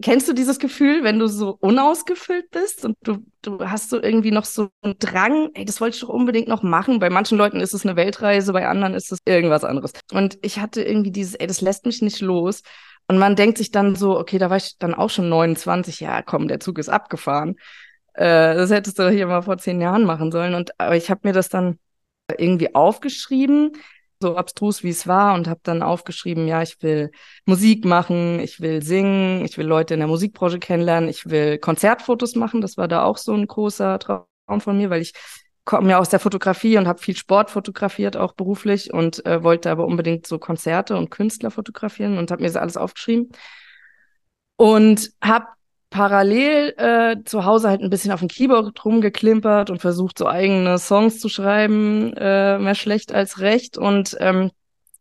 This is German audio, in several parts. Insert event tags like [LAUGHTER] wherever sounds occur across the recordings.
kennst du dieses Gefühl, wenn du so unausgefüllt bist und du, du hast so irgendwie noch so einen Drang, ey, das wollte ich doch unbedingt noch machen. Bei manchen Leuten ist es eine Weltreise, bei anderen ist es irgendwas anderes. Und ich hatte irgendwie dieses, ey, das lässt mich nicht los. Und man denkt sich dann so, okay, da war ich dann auch schon 29, ja, komm, der Zug ist abgefahren. Äh, das hättest du hier mal vor zehn Jahren machen sollen. Und aber ich habe mir das dann irgendwie aufgeschrieben, so abstrus wie es war, und habe dann aufgeschrieben, ja, ich will Musik machen, ich will singen, ich will Leute in der Musikbranche kennenlernen, ich will Konzertfotos machen. Das war da auch so ein großer Traum von mir, weil ich komme ja aus der Fotografie und habe viel Sport fotografiert, auch beruflich, und äh, wollte aber unbedingt so Konzerte und Künstler fotografieren und habe mir das alles aufgeschrieben. Und habe parallel äh, zu Hause halt ein bisschen auf dem Keyboard rumgeklimpert und versucht, so eigene Songs zu schreiben, äh, mehr schlecht als recht. Und ähm,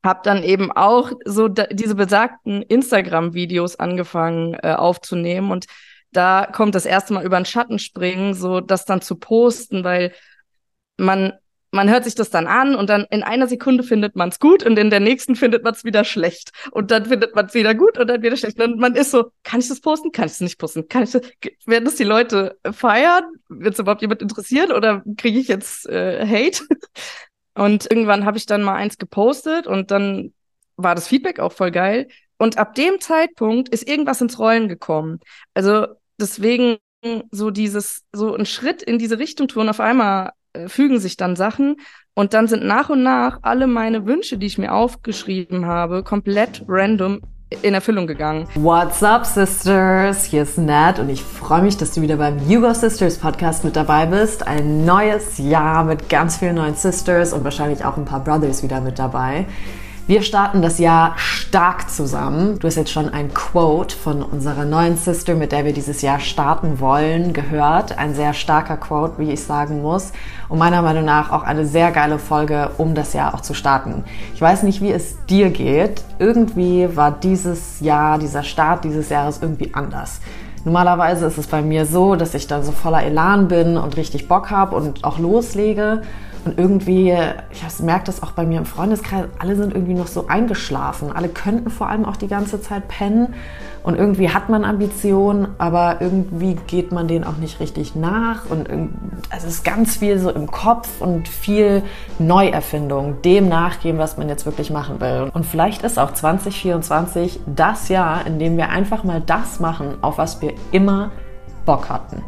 habe dann eben auch so diese besagten Instagram-Videos angefangen äh, aufzunehmen. Und da kommt das erste Mal über den Schatten springen, so das dann zu posten, weil man man hört sich das dann an und dann in einer Sekunde findet man es gut und in der nächsten findet man es wieder schlecht. Und dann findet man es wieder gut und dann wieder schlecht. Und man ist so, kann ich das posten? Kann ich es nicht posten? Kann ich das, werden das die Leute feiern? Wird es überhaupt jemand interessieren oder kriege ich jetzt äh, Hate? [LAUGHS] Und irgendwann habe ich dann mal eins gepostet und dann war das Feedback auch voll geil. Und ab dem Zeitpunkt ist irgendwas ins Rollen gekommen. Also deswegen so dieses, so ein Schritt in diese Richtung tun, auf einmal fügen sich dann Sachen und dann sind nach und nach alle meine Wünsche, die ich mir aufgeschrieben habe, komplett random in Erfüllung gegangen. What's up, Sisters? Hier ist Nat und ich freue mich, dass du wieder beim Hugo Sisters Podcast mit dabei bist. Ein neues Jahr mit ganz vielen neuen Sisters und wahrscheinlich auch ein paar Brothers wieder mit dabei. Wir starten das Jahr stark zusammen. Du hast jetzt schon ein Quote von unserer neuen Sister, mit der wir dieses Jahr starten wollen, gehört. Ein sehr starker Quote, wie ich sagen muss. Und meiner Meinung nach auch eine sehr geile Folge, um das Jahr auch zu starten. Ich weiß nicht, wie es dir geht. Irgendwie war dieses Jahr, dieser Start dieses Jahres irgendwie anders. Normalerweise ist es bei mir so, dass ich dann so voller Elan bin und richtig Bock habe und auch loslege. Und irgendwie, ich merke das auch bei mir im Freundeskreis, alle sind irgendwie noch so eingeschlafen. Alle könnten vor allem auch die ganze Zeit pennen. Und irgendwie hat man Ambitionen, aber irgendwie geht man denen auch nicht richtig nach. Und es ist ganz viel so im Kopf und viel Neuerfindung, dem nachgehen, was man jetzt wirklich machen will. Und vielleicht ist auch 2024 das Jahr, in dem wir einfach mal das machen, auf was wir immer Bock hatten.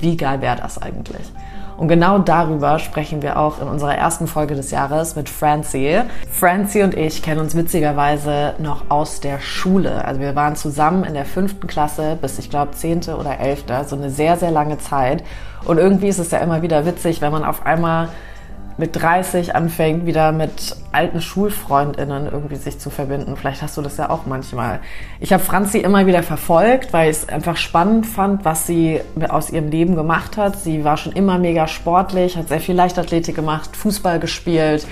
Wie geil wäre das eigentlich? Und genau darüber sprechen wir auch in unserer ersten Folge des Jahres mit Francie. Francie und ich kennen uns witzigerweise noch aus der Schule. Also wir waren zusammen in der fünften Klasse bis ich glaube zehnte oder elfte, so eine sehr, sehr lange Zeit. Und irgendwie ist es ja immer wieder witzig, wenn man auf einmal mit 30 anfängt, wieder mit alten Schulfreundinnen irgendwie sich zu verbinden. Vielleicht hast du das ja auch manchmal. Ich habe Franzi immer wieder verfolgt, weil ich es einfach spannend fand, was sie aus ihrem Leben gemacht hat. Sie war schon immer mega sportlich, hat sehr viel Leichtathletik gemacht, Fußball gespielt,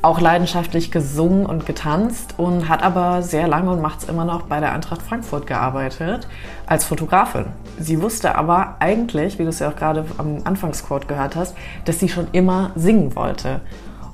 auch leidenschaftlich gesungen und getanzt und hat aber sehr lange und macht es immer noch bei der Eintracht Frankfurt gearbeitet als Fotografin. Sie wusste aber eigentlich, wie du es ja auch gerade am Anfangsquote gehört hast, dass sie schon immer singen wollte.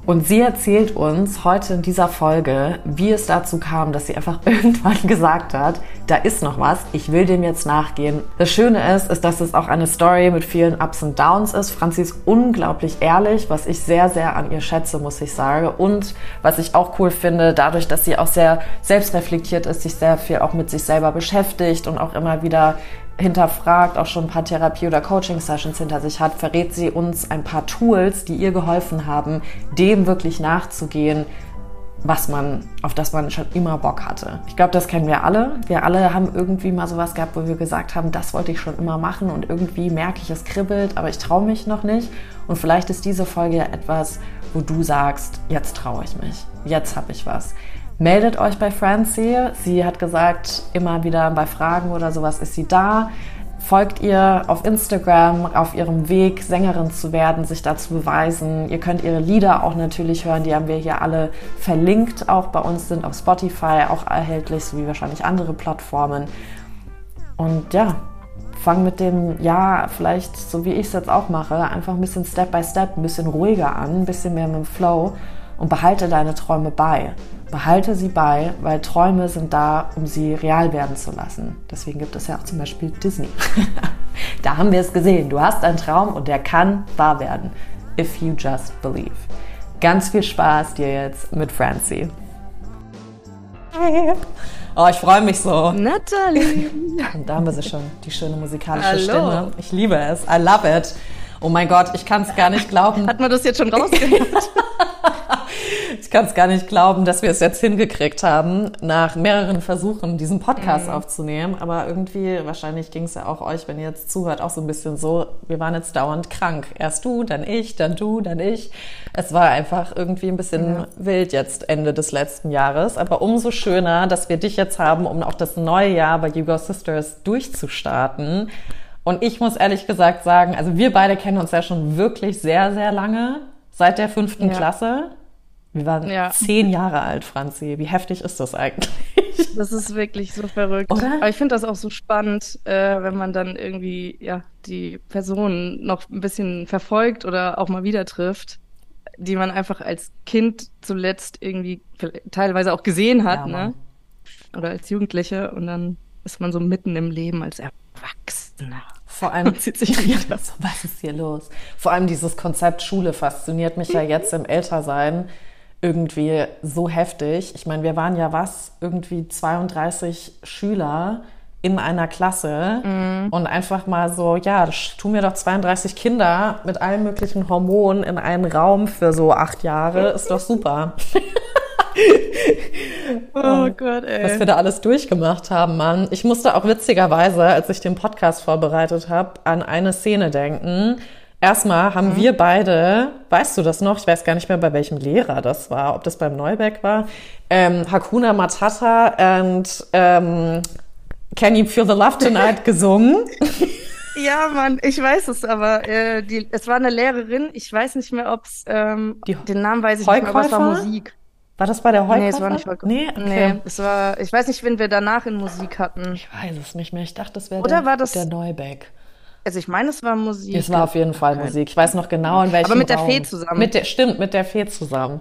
Und sie erzählt uns heute in dieser Folge, wie es dazu kam, dass sie einfach [LAUGHS] irgendwann gesagt hat, da ist noch was, ich will dem jetzt nachgehen. Das Schöne ist, ist, dass es auch eine Story mit vielen Ups und Downs ist. Franzi ist unglaublich ehrlich, was ich sehr, sehr an ihr schätze, muss ich sagen. Und was ich auch cool finde, dadurch, dass sie auch sehr selbstreflektiert ist, sich sehr viel auch mit sich selber beschäftigt und auch immer wieder hinterfragt, auch schon ein paar Therapie- oder Coaching-Sessions hinter sich hat, verrät sie uns ein paar Tools, die ihr geholfen haben, dem wirklich nachzugehen, was man, auf das man schon immer Bock hatte. Ich glaube, das kennen wir alle. Wir alle haben irgendwie mal sowas gehabt, wo wir gesagt haben, das wollte ich schon immer machen und irgendwie merke ich, es kribbelt, aber ich traue mich noch nicht. Und vielleicht ist diese Folge ja etwas, wo du sagst, jetzt traue ich mich, jetzt habe ich was. Meldet euch bei Francie. Sie hat gesagt, immer wieder bei Fragen oder sowas ist sie da. Folgt ihr auf Instagram auf ihrem Weg, Sängerin zu werden, sich da zu beweisen. Ihr könnt ihre Lieder auch natürlich hören, die haben wir hier alle verlinkt, auch bei uns sind auf Spotify auch erhältlich, sowie wahrscheinlich andere Plattformen. Und ja, fang mit dem Jahr vielleicht, so wie ich es jetzt auch mache, einfach ein bisschen Step by Step, ein bisschen ruhiger an, ein bisschen mehr mit dem Flow und behalte deine Träume bei. Behalte sie bei, weil Träume sind da, um sie real werden zu lassen. Deswegen gibt es ja auch zum Beispiel Disney. [LAUGHS] da haben wir es gesehen. Du hast einen Traum und der kann wahr werden. If you just believe. Ganz viel Spaß dir jetzt mit Francie. Oh, ich freue mich so. Natalie. [LAUGHS] Und da haben wir sie schon, die schöne musikalische Hallo. Stimme. Ich liebe es. I love it. Oh mein Gott, ich kann es gar nicht glauben. Hat man das jetzt schon rausgehört? [LAUGHS] ich kann es gar nicht glauben, dass wir es jetzt hingekriegt haben, nach mehreren Versuchen diesen Podcast mhm. aufzunehmen. Aber irgendwie, wahrscheinlich ging es ja auch euch, wenn ihr jetzt zuhört, auch so ein bisschen so, wir waren jetzt dauernd krank. Erst du, dann ich, dann du, dann ich. Es war einfach irgendwie ein bisschen ja. wild jetzt Ende des letzten Jahres. Aber umso schöner, dass wir dich jetzt haben, um auch das neue Jahr bei You Go Sisters durchzustarten. Und ich muss ehrlich gesagt sagen, also wir beide kennen uns ja schon wirklich sehr, sehr lange, seit der fünften ja. Klasse. Wir waren ja. zehn Jahre alt, Franzi. Wie heftig ist das eigentlich? Das ist wirklich so verrückt. Oder? Aber ich finde das auch so spannend, äh, wenn man dann irgendwie ja die Person noch ein bisschen verfolgt oder auch mal wieder trifft, die man einfach als Kind zuletzt irgendwie teilweise auch gesehen hat, ja, ne? Oder als Jugendliche und dann ist man so mitten im Leben als Erwachsener. Vor allem [LAUGHS] zieht sich [LAUGHS] wieder. Was ist hier los? Vor allem dieses Konzept Schule fasziniert mich ja jetzt im Ältersein irgendwie so heftig. Ich meine, wir waren ja was, irgendwie 32 Schüler in einer Klasse mhm. und einfach mal so, ja, tun wir doch 32 Kinder mit allen möglichen Hormonen in einen Raum für so acht Jahre, ist doch super. [LAUGHS] oh Gott, ey. Was wir da alles durchgemacht haben, Mann. Ich musste auch witzigerweise, als ich den Podcast vorbereitet habe, an eine Szene denken. Erstmal haben mhm. wir beide, weißt du das noch? Ich weiß gar nicht mehr, bei welchem Lehrer das war, ob das beim Neubeck war. Ähm, Hakuna Matata und ähm, Can You Feel the Love Tonight [LAUGHS] gesungen. Ja, Mann, ich weiß es, aber äh, die, es war eine Lehrerin. Ich weiß nicht mehr, ob es ähm, den Namen weiß ich Heukäufer? nicht mehr, aber es war Musik. War das bei der Heukäufer? Nee, es war nicht Heukäufer. Nee, okay. nee, es war, ich weiß nicht, wen wir danach in Musik hatten. Ich weiß es nicht mehr. Ich dachte, das wäre der, das, der Neubeck. Also ich meine, es war Musik. Es war auf jeden Fall Musik. Ich weiß noch genau, in welchem Aber mit Raum. der Fee zusammen. Mit der, stimmt, mit der Fee zusammen.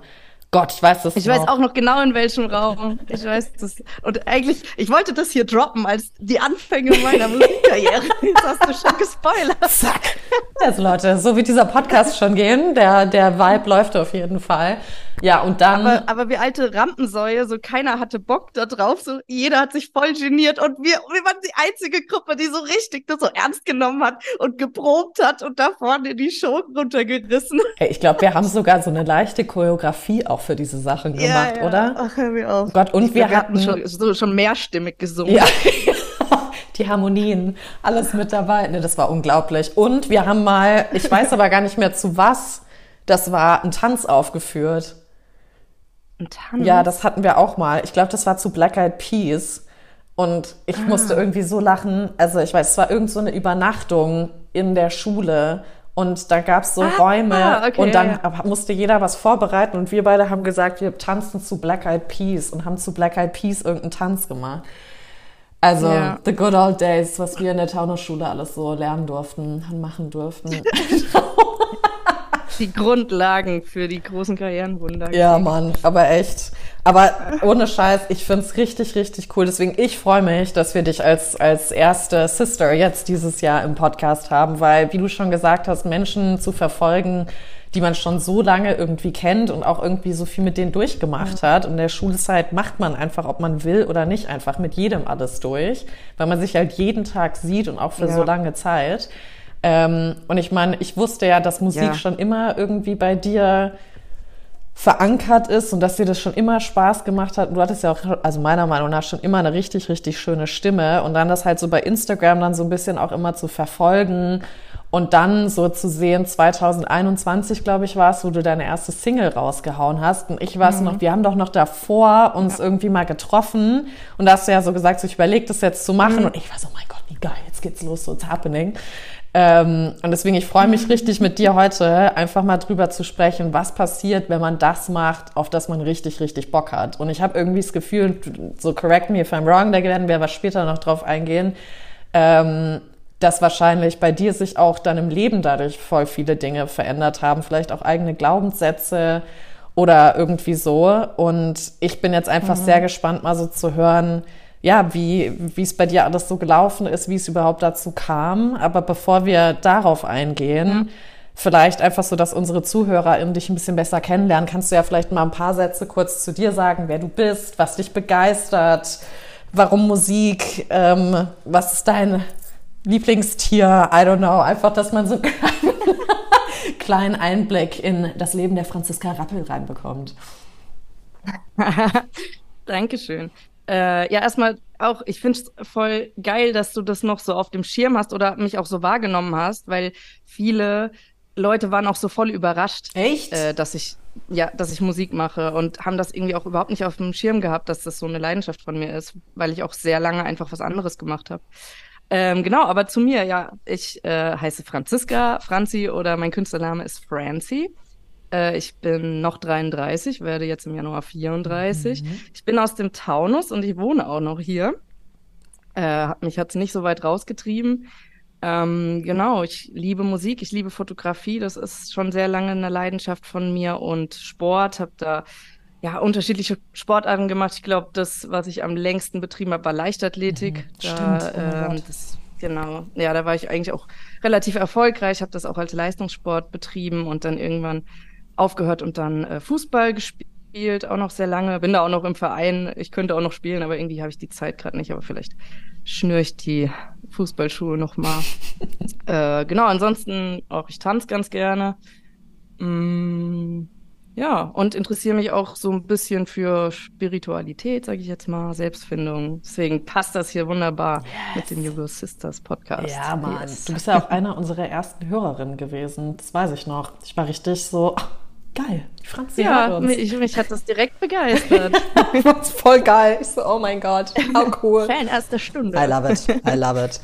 Gott, ich weiß das Ich noch. weiß auch noch genau in welchem Raum. Ich weiß das. Und eigentlich, ich wollte das hier droppen als die Anfänge meiner [LAUGHS] Musikkarriere. Jetzt hast du schon gespoilert. Zack. Also Leute, so wie dieser Podcast schon gehen, der, der Vibe läuft auf jeden Fall. Ja, und dann. Aber, aber wie alte Rampensäue, so keiner hatte Bock da drauf, so jeder hat sich voll geniert und wir, wir waren die einzige Gruppe, die so richtig das so ernst genommen hat und geprobt hat und da vorne die Show runtergerissen. Ich glaube, wir haben sogar so eine leichte Choreografie auch für diese Sachen gemacht, ja, ja. oder? Ach, hör mir auf. Gott, und ich wir hatten schon, so, schon mehrstimmig gesungen. Ja. [LAUGHS] die Harmonien, alles mit dabei. Ne, das war unglaublich. Und wir haben mal, ich weiß aber gar nicht mehr zu was, das war ein Tanz aufgeführt. Ein Tanz? Ja, das hatten wir auch mal. Ich glaube, das war zu Black Eyed Peas. Und ich ah. musste irgendwie so lachen. Also ich weiß, es war irgend so eine Übernachtung in der Schule. Und da gab es so ah, Räume okay, und dann ja. musste jeder was vorbereiten und wir beide haben gesagt, wir tanzen zu Black Eyed Peas und haben zu Black Eyed Peas irgendeinen Tanz gemacht. Also ja. the good old days, was wir in der Taunusschule alles so lernen durften und machen durften. [LAUGHS] die Grundlagen für die großen Karrierenwunder. Ja, Mann, aber echt. Aber ohne Scheiß, ich find's richtig, richtig cool. Deswegen, ich freue mich, dass wir dich als, als erste Sister jetzt dieses Jahr im Podcast haben, weil, wie du schon gesagt hast, Menschen zu verfolgen, die man schon so lange irgendwie kennt und auch irgendwie so viel mit denen durchgemacht hat. Und in der Schulzeit macht man einfach, ob man will oder nicht, einfach mit jedem alles durch, weil man sich halt jeden Tag sieht und auch für ja. so lange Zeit. Ähm, und ich meine, ich wusste ja, dass Musik ja. schon immer irgendwie bei dir verankert ist und dass dir das schon immer Spaß gemacht hat. Und du hattest ja auch, also meiner Meinung nach, schon immer eine richtig, richtig schöne Stimme. Und dann das halt so bei Instagram dann so ein bisschen auch immer zu verfolgen und dann so zu sehen, 2021, glaube ich, war es, wo du deine erste Single rausgehauen hast. Und ich weiß mhm. noch, wir haben doch noch davor uns ja. irgendwie mal getroffen. Und da hast du ja so gesagt, so, ich überlege das jetzt zu machen. Mhm. Und ich war so, oh mein Gott, wie geil, jetzt geht's los, so it's happening. Ähm, und deswegen, ich freue mich richtig mit dir heute einfach mal drüber zu sprechen, was passiert, wenn man das macht, auf das man richtig, richtig Bock hat. Und ich habe irgendwie das Gefühl, so correct me if I'm wrong, da werden wir aber später noch drauf eingehen, ähm, dass wahrscheinlich bei dir sich auch dann im Leben dadurch voll viele Dinge verändert haben, vielleicht auch eigene Glaubenssätze oder irgendwie so. Und ich bin jetzt einfach mhm. sehr gespannt, mal so zu hören, ja, wie, wie es bei dir alles so gelaufen ist, wie es überhaupt dazu kam. Aber bevor wir darauf eingehen, mhm. vielleicht einfach so, dass unsere ZuhörerInnen dich ein bisschen besser kennenlernen, kannst du ja vielleicht mal ein paar Sätze kurz zu dir sagen, wer du bist, was dich begeistert, warum Musik, ähm, was ist dein Lieblingstier, I don't know, einfach, dass man so einen [LAUGHS] kleinen Einblick in das Leben der Franziska Rappel reinbekommt. [LAUGHS] Dankeschön. Äh, ja, erstmal auch, ich finde es voll geil, dass du das noch so auf dem Schirm hast oder mich auch so wahrgenommen hast, weil viele Leute waren auch so voll überrascht, Echt? Äh, dass ich ja, dass ich Musik mache und haben das irgendwie auch überhaupt nicht auf dem Schirm gehabt, dass das so eine Leidenschaft von mir ist, weil ich auch sehr lange einfach was anderes gemacht habe. Ähm, genau, aber zu mir, ja, ich äh, heiße Franziska, Franzi oder mein Künstlername ist Francie. Äh, ich bin noch 33, werde jetzt im Januar 34. Mhm. Ich bin aus dem Taunus und ich wohne auch noch hier. Äh, mich hat es nicht so weit rausgetrieben. Ähm, genau, ich liebe Musik, ich liebe Fotografie. Das ist schon sehr lange eine Leidenschaft von mir und Sport. Habe da ja unterschiedliche Sportarten gemacht. Ich glaube, das, was ich am längsten betrieben habe, war Leichtathletik. Mhm, da, stimmt. Oh ähm, das, genau. Ja, da war ich eigentlich auch relativ erfolgreich. Habe das auch als Leistungssport betrieben und dann irgendwann aufgehört und dann äh, Fußball gespielt, auch noch sehr lange. Bin da auch noch im Verein. Ich könnte auch noch spielen, aber irgendwie habe ich die Zeit gerade nicht. Aber vielleicht schnüre ich die Fußballschuhe noch mal. [LAUGHS] äh, genau, ansonsten auch ich tanze ganz gerne. Mm, ja, und interessiere mich auch so ein bisschen für Spiritualität, sage ich jetzt mal, Selbstfindung. Deswegen passt das hier wunderbar yes. mit dem Yoga Sisters Podcast. Ja, Mann. Yes. Du bist ja auch einer unserer ersten Hörerinnen gewesen. Das weiß ich noch. Ich war richtig so, geil, Franzi Ja, mich, mich hat das direkt begeistert. [LAUGHS] das voll geil. Ich so, oh mein Gott, how cool. Fan erster Stunde. I love it, I love it.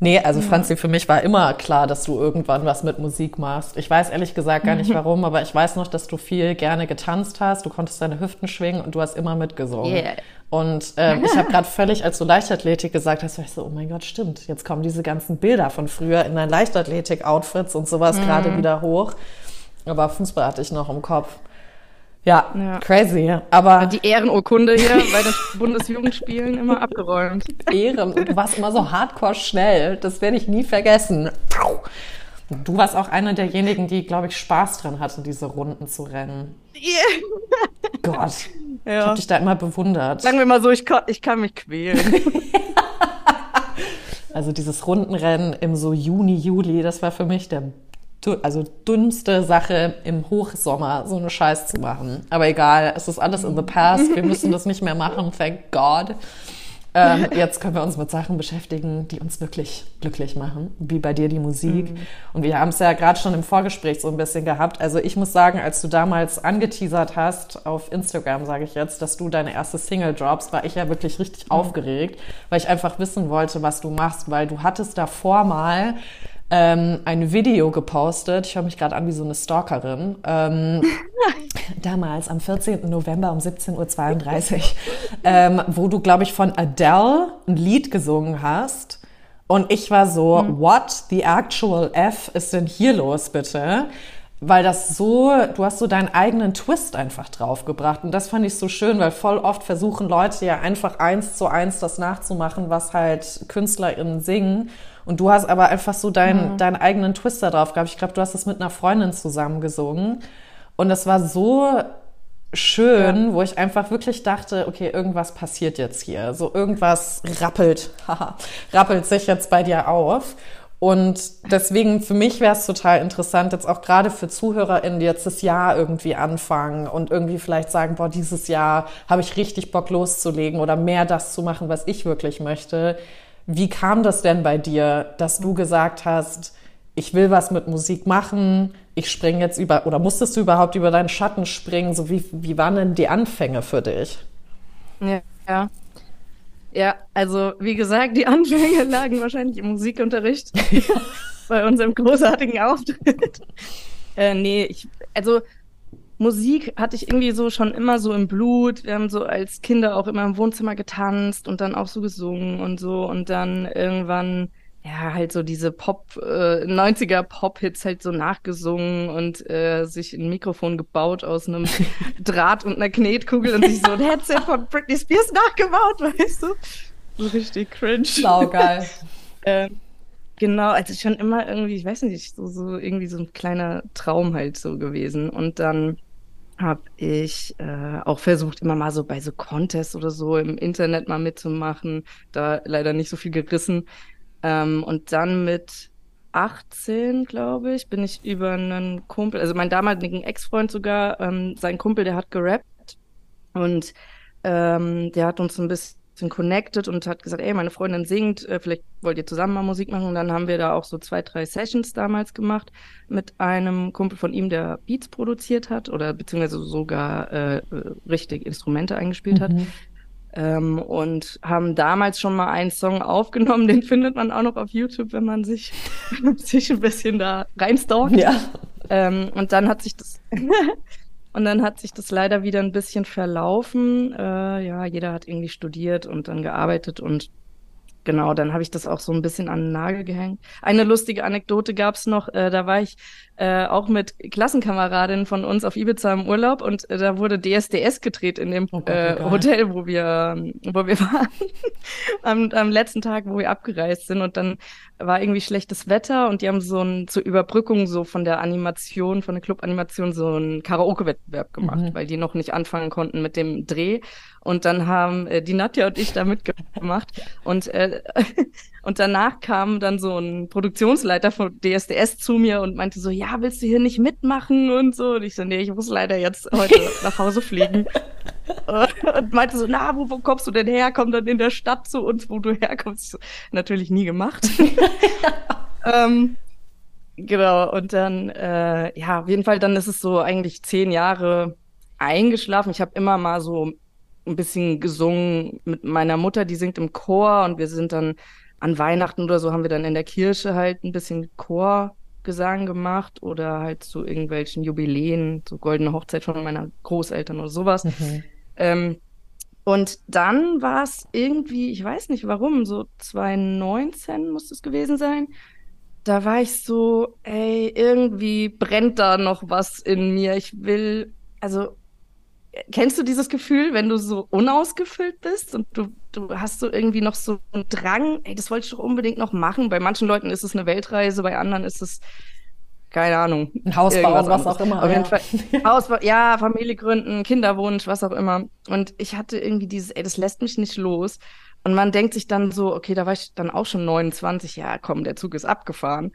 Nee, also ja. Franzi, für mich war immer klar, dass du irgendwann was mit Musik machst. Ich weiß ehrlich gesagt gar nicht warum, aber ich weiß noch, dass du viel gerne getanzt hast, du konntest deine Hüften schwingen und du hast immer mitgesungen. Yeah. Und äh, ich habe gerade völlig, als du Leichtathletik gesagt hast, war ich so, oh mein Gott, stimmt. Jetzt kommen diese ganzen Bilder von früher in deinen Leichtathletik-Outfits und sowas mhm. gerade wieder hoch. Aber Fußball hatte ich noch im Kopf. Ja, ja, crazy. Aber die Ehrenurkunde hier bei den Bundesjugendspielen immer abgeräumt. Ehren. Und du warst immer so hardcore schnell. Das werde ich nie vergessen. Du warst auch einer derjenigen, die, glaube ich, Spaß dran hatten, diese Runden zu rennen. Yeah. Gott. Ja. Ich habe dich da immer bewundert. Sagen wir mal so, ich kann, ich kann mich quälen. [LAUGHS] also dieses Rundenrennen im so Juni, Juli, das war für mich der also dünnste Sache im Hochsommer, so eine Scheiß zu machen. Aber egal, es ist alles in the past. Wir müssen das nicht mehr machen, thank God. Ähm, jetzt können wir uns mit Sachen beschäftigen, die uns wirklich glücklich machen, wie bei dir die Musik. Mhm. Und wir haben es ja gerade schon im Vorgespräch so ein bisschen gehabt. Also ich muss sagen, als du damals angeteasert hast, auf Instagram sage ich jetzt, dass du deine erste Single drops, war ich ja wirklich richtig mhm. aufgeregt, weil ich einfach wissen wollte, was du machst, weil du hattest davor mal ähm, ein Video gepostet. Ich höre mich gerade an wie so eine Stalkerin. Ähm, [LAUGHS] damals am 14. November um 17.32 Uhr, ähm, wo du, glaube ich, von Adele ein Lied gesungen hast. Und ich war so, mhm. what the actual F ist denn hier los, bitte? weil das so, du hast so deinen eigenen Twist einfach draufgebracht. Und das fand ich so schön, weil voll oft versuchen Leute ja einfach eins zu eins das nachzumachen, was halt KünstlerInnen singen. Und du hast aber einfach so deinen, mhm. deinen eigenen Twist da drauf gehabt. Ich glaube, du hast es mit einer Freundin zusammen gesungen. Und das war so schön, ja. wo ich einfach wirklich dachte, okay, irgendwas passiert jetzt hier. So irgendwas rappelt, [LAUGHS] rappelt sich jetzt bei dir auf. Und deswegen für mich wäre es total interessant, jetzt auch gerade für ZuhörerInnen, die jetzt das Jahr irgendwie anfangen und irgendwie vielleicht sagen, boah, dieses Jahr habe ich richtig Bock loszulegen oder mehr das zu machen, was ich wirklich möchte. Wie kam das denn bei dir, dass du gesagt hast, ich will was mit Musik machen, ich springe jetzt über, oder musstest du überhaupt über deinen Schatten springen? So wie, wie waren denn die Anfänge für dich? Ja, ja. Ja, also wie gesagt, die [LAUGHS] Anfänge lagen wahrscheinlich im Musikunterricht [LAUGHS] bei unserem großartigen Auftritt. äh, nee, ich, also Musik hatte ich irgendwie so schon immer so im Blut. Wir haben so als Kinder auch immer im Wohnzimmer getanzt und dann auch so gesungen und so. Und dann irgendwann ja, halt so diese Pop, äh, 90er Pop-Hits halt so nachgesungen und äh, sich ein Mikrofon gebaut aus einem [LAUGHS] Draht und einer Knetkugel und sich so ein Headset von Britney Spears nachgebaut, weißt du? So richtig cringe. Saugeil. [LAUGHS] ähm, genau, also schon immer irgendwie, ich weiß nicht, so, so irgendwie so ein kleiner Traum halt so gewesen. Und dann habe ich äh, auch versucht, immer mal so bei so Contests oder so im Internet mal mitzumachen. Da leider nicht so viel gerissen. Ähm, und dann mit 18, glaube ich, bin ich über einen Kumpel, also meinen damaligen Ex-Freund sogar, ähm, sein Kumpel, der hat gerappt und ähm, der hat uns ein bisschen connected und hat gesagt, ey, meine Freundin singt, äh, vielleicht wollt ihr zusammen mal Musik machen. Und dann haben wir da auch so zwei, drei Sessions damals gemacht mit einem Kumpel von ihm, der Beats produziert hat oder beziehungsweise sogar äh, richtig Instrumente eingespielt mhm. hat. Ähm, und haben damals schon mal einen Song aufgenommen, den findet man auch noch auf YouTube, wenn man sich, [LAUGHS] sich ein bisschen da reinstalkt. Ja. Ähm, und dann hat sich das [LAUGHS] und dann hat sich das leider wieder ein bisschen verlaufen. Äh, ja, jeder hat irgendwie studiert und dann gearbeitet und genau, dann habe ich das auch so ein bisschen an den Nagel gehängt. Eine lustige Anekdote gab's noch, äh, da war ich äh, auch mit Klassenkameradinnen von uns auf Ibiza im Urlaub und äh, da wurde DSDS gedreht in dem oh Gott, äh, Hotel, wo wir, wo wir [LAUGHS] waren, am, am letzten Tag, wo wir abgereist sind und dann war irgendwie schlechtes Wetter und die haben so ein, zur Überbrückung so von der Animation, von der Club-Animation so einen Karaoke-Wettbewerb gemacht, mhm. weil die noch nicht anfangen konnten mit dem Dreh und dann haben äh, die Nadja und ich da mitgemacht. Und, äh, und danach kam dann so ein Produktionsleiter von DSDS zu mir und meinte so, ja, willst du hier nicht mitmachen und so? Und ich so, nee, ich muss leider jetzt heute [LAUGHS] nach Hause fliegen. [LAUGHS] und meinte so, na, wo, wo kommst du denn her? Komm dann in der Stadt zu uns, wo du herkommst. So, natürlich nie gemacht. [LAUGHS] ähm, genau, und dann, äh, ja, auf jeden Fall, dann ist es so eigentlich zehn Jahre eingeschlafen. Ich habe immer mal so ein bisschen gesungen mit meiner Mutter, die singt im Chor und wir sind dann an Weihnachten oder so haben wir dann in der Kirche halt ein bisschen Chorgesang gemacht oder halt zu irgendwelchen Jubiläen, so goldene Hochzeit von meiner Großeltern oder sowas. Mhm. Ähm, und dann war es irgendwie, ich weiß nicht warum, so 2019 muss es gewesen sein. Da war ich so, ey, irgendwie brennt da noch was in mir. Ich will, also Kennst du dieses Gefühl, wenn du so unausgefüllt bist und du, du hast so irgendwie noch so einen Drang, ey, das wollte ich doch unbedingt noch machen. Bei manchen Leuten ist es eine Weltreise, bei anderen ist es, keine Ahnung. Ein Haus bauen, was auch immer. Auf jeden Fall. [LAUGHS] Haus, ja, Familie gründen, Kinderwunsch, was auch immer. Und ich hatte irgendwie dieses, ey, das lässt mich nicht los. Und man denkt sich dann so, okay, da war ich dann auch schon 29, ja, komm, der Zug ist abgefahren.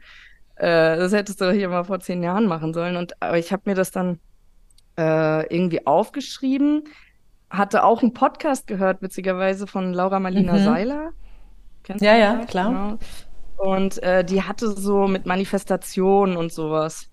Äh, das hättest du hier mal vor zehn Jahren machen sollen. Und aber ich habe mir das dann äh, irgendwie aufgeschrieben. Hatte auch einen Podcast gehört, witzigerweise, von Laura Marlina mhm. Seiler. Kennst ja, ja, klar. Genau. Und äh, die hatte so mit Manifestationen und sowas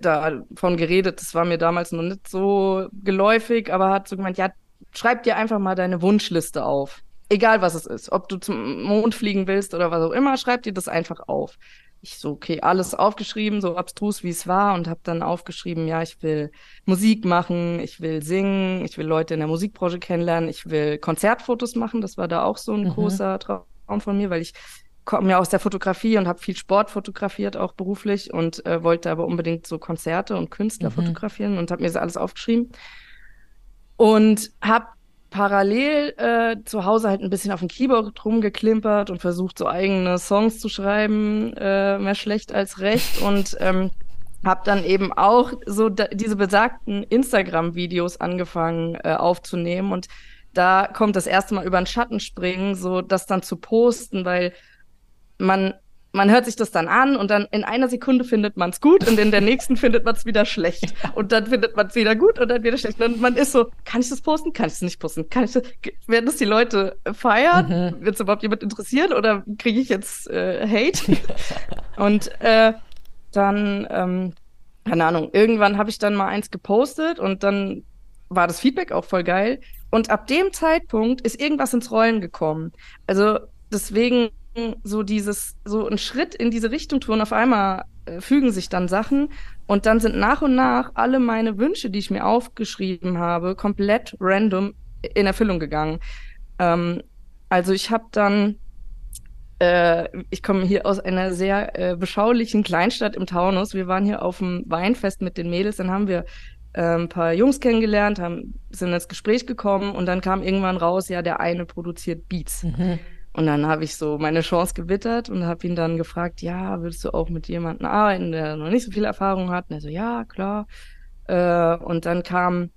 davon geredet. Das war mir damals noch nicht so geläufig, aber hat so gemeint, ja, schreib dir einfach mal deine Wunschliste auf. Egal was es ist. Ob du zum Mond fliegen willst oder was auch immer, schreib dir das einfach auf ich so, okay, alles aufgeschrieben, so abstrus wie es war und habe dann aufgeschrieben, ja, ich will Musik machen, ich will singen, ich will Leute in der Musikbranche kennenlernen, ich will Konzertfotos machen, das war da auch so ein mhm. großer Traum von mir, weil ich komme ja aus der Fotografie und habe viel Sport fotografiert, auch beruflich und äh, wollte aber unbedingt so Konzerte und Künstler mhm. fotografieren und habe mir das alles aufgeschrieben und habe parallel äh, zu Hause halt ein bisschen auf dem Keyboard rumgeklimpert und versucht, so eigene Songs zu schreiben, äh, mehr schlecht als recht. Und ähm, habe dann eben auch so diese besagten Instagram-Videos angefangen äh, aufzunehmen. Und da kommt das erste Mal über den Schatten springen, so das dann zu posten, weil man man hört sich das dann an und dann in einer Sekunde findet man es gut und in der nächsten findet man es wieder schlecht. [LAUGHS] Und dann findet man es wieder gut und dann wieder schlecht. Und man ist so, kann ich das posten? Kann ich es nicht posten? Kann ich das? Werden das die Leute feiern? Mhm. Wird es überhaupt jemand interessieren oder kriege ich jetzt äh, Hate? [LAUGHS] und äh, dann, ähm, keine Ahnung, irgendwann habe ich dann mal eins gepostet und dann war das Feedback auch voll geil. Und ab dem Zeitpunkt ist irgendwas ins Rollen gekommen. Also deswegen so dieses, so ein Schritt in diese Richtung tun, auf einmal äh, fügen sich dann Sachen und dann sind nach und nach alle meine Wünsche, die ich mir aufgeschrieben habe, komplett random in Erfüllung gegangen. Ähm, also ich habe dann äh, ich komme hier aus einer sehr äh, beschaulichen Kleinstadt im Taunus. Wir waren hier auf dem Weinfest mit den Mädels, dann haben wir äh, ein paar Jungs kennengelernt, haben, sind ins Gespräch gekommen und dann kam irgendwann raus, ja, der eine produziert Beats. Mhm. Und dann habe ich so meine Chance gewittert und habe ihn dann gefragt, ja, würdest du auch mit jemandem arbeiten, der noch nicht so viel Erfahrung hat? Und er so, ja, klar. Äh, und dann kam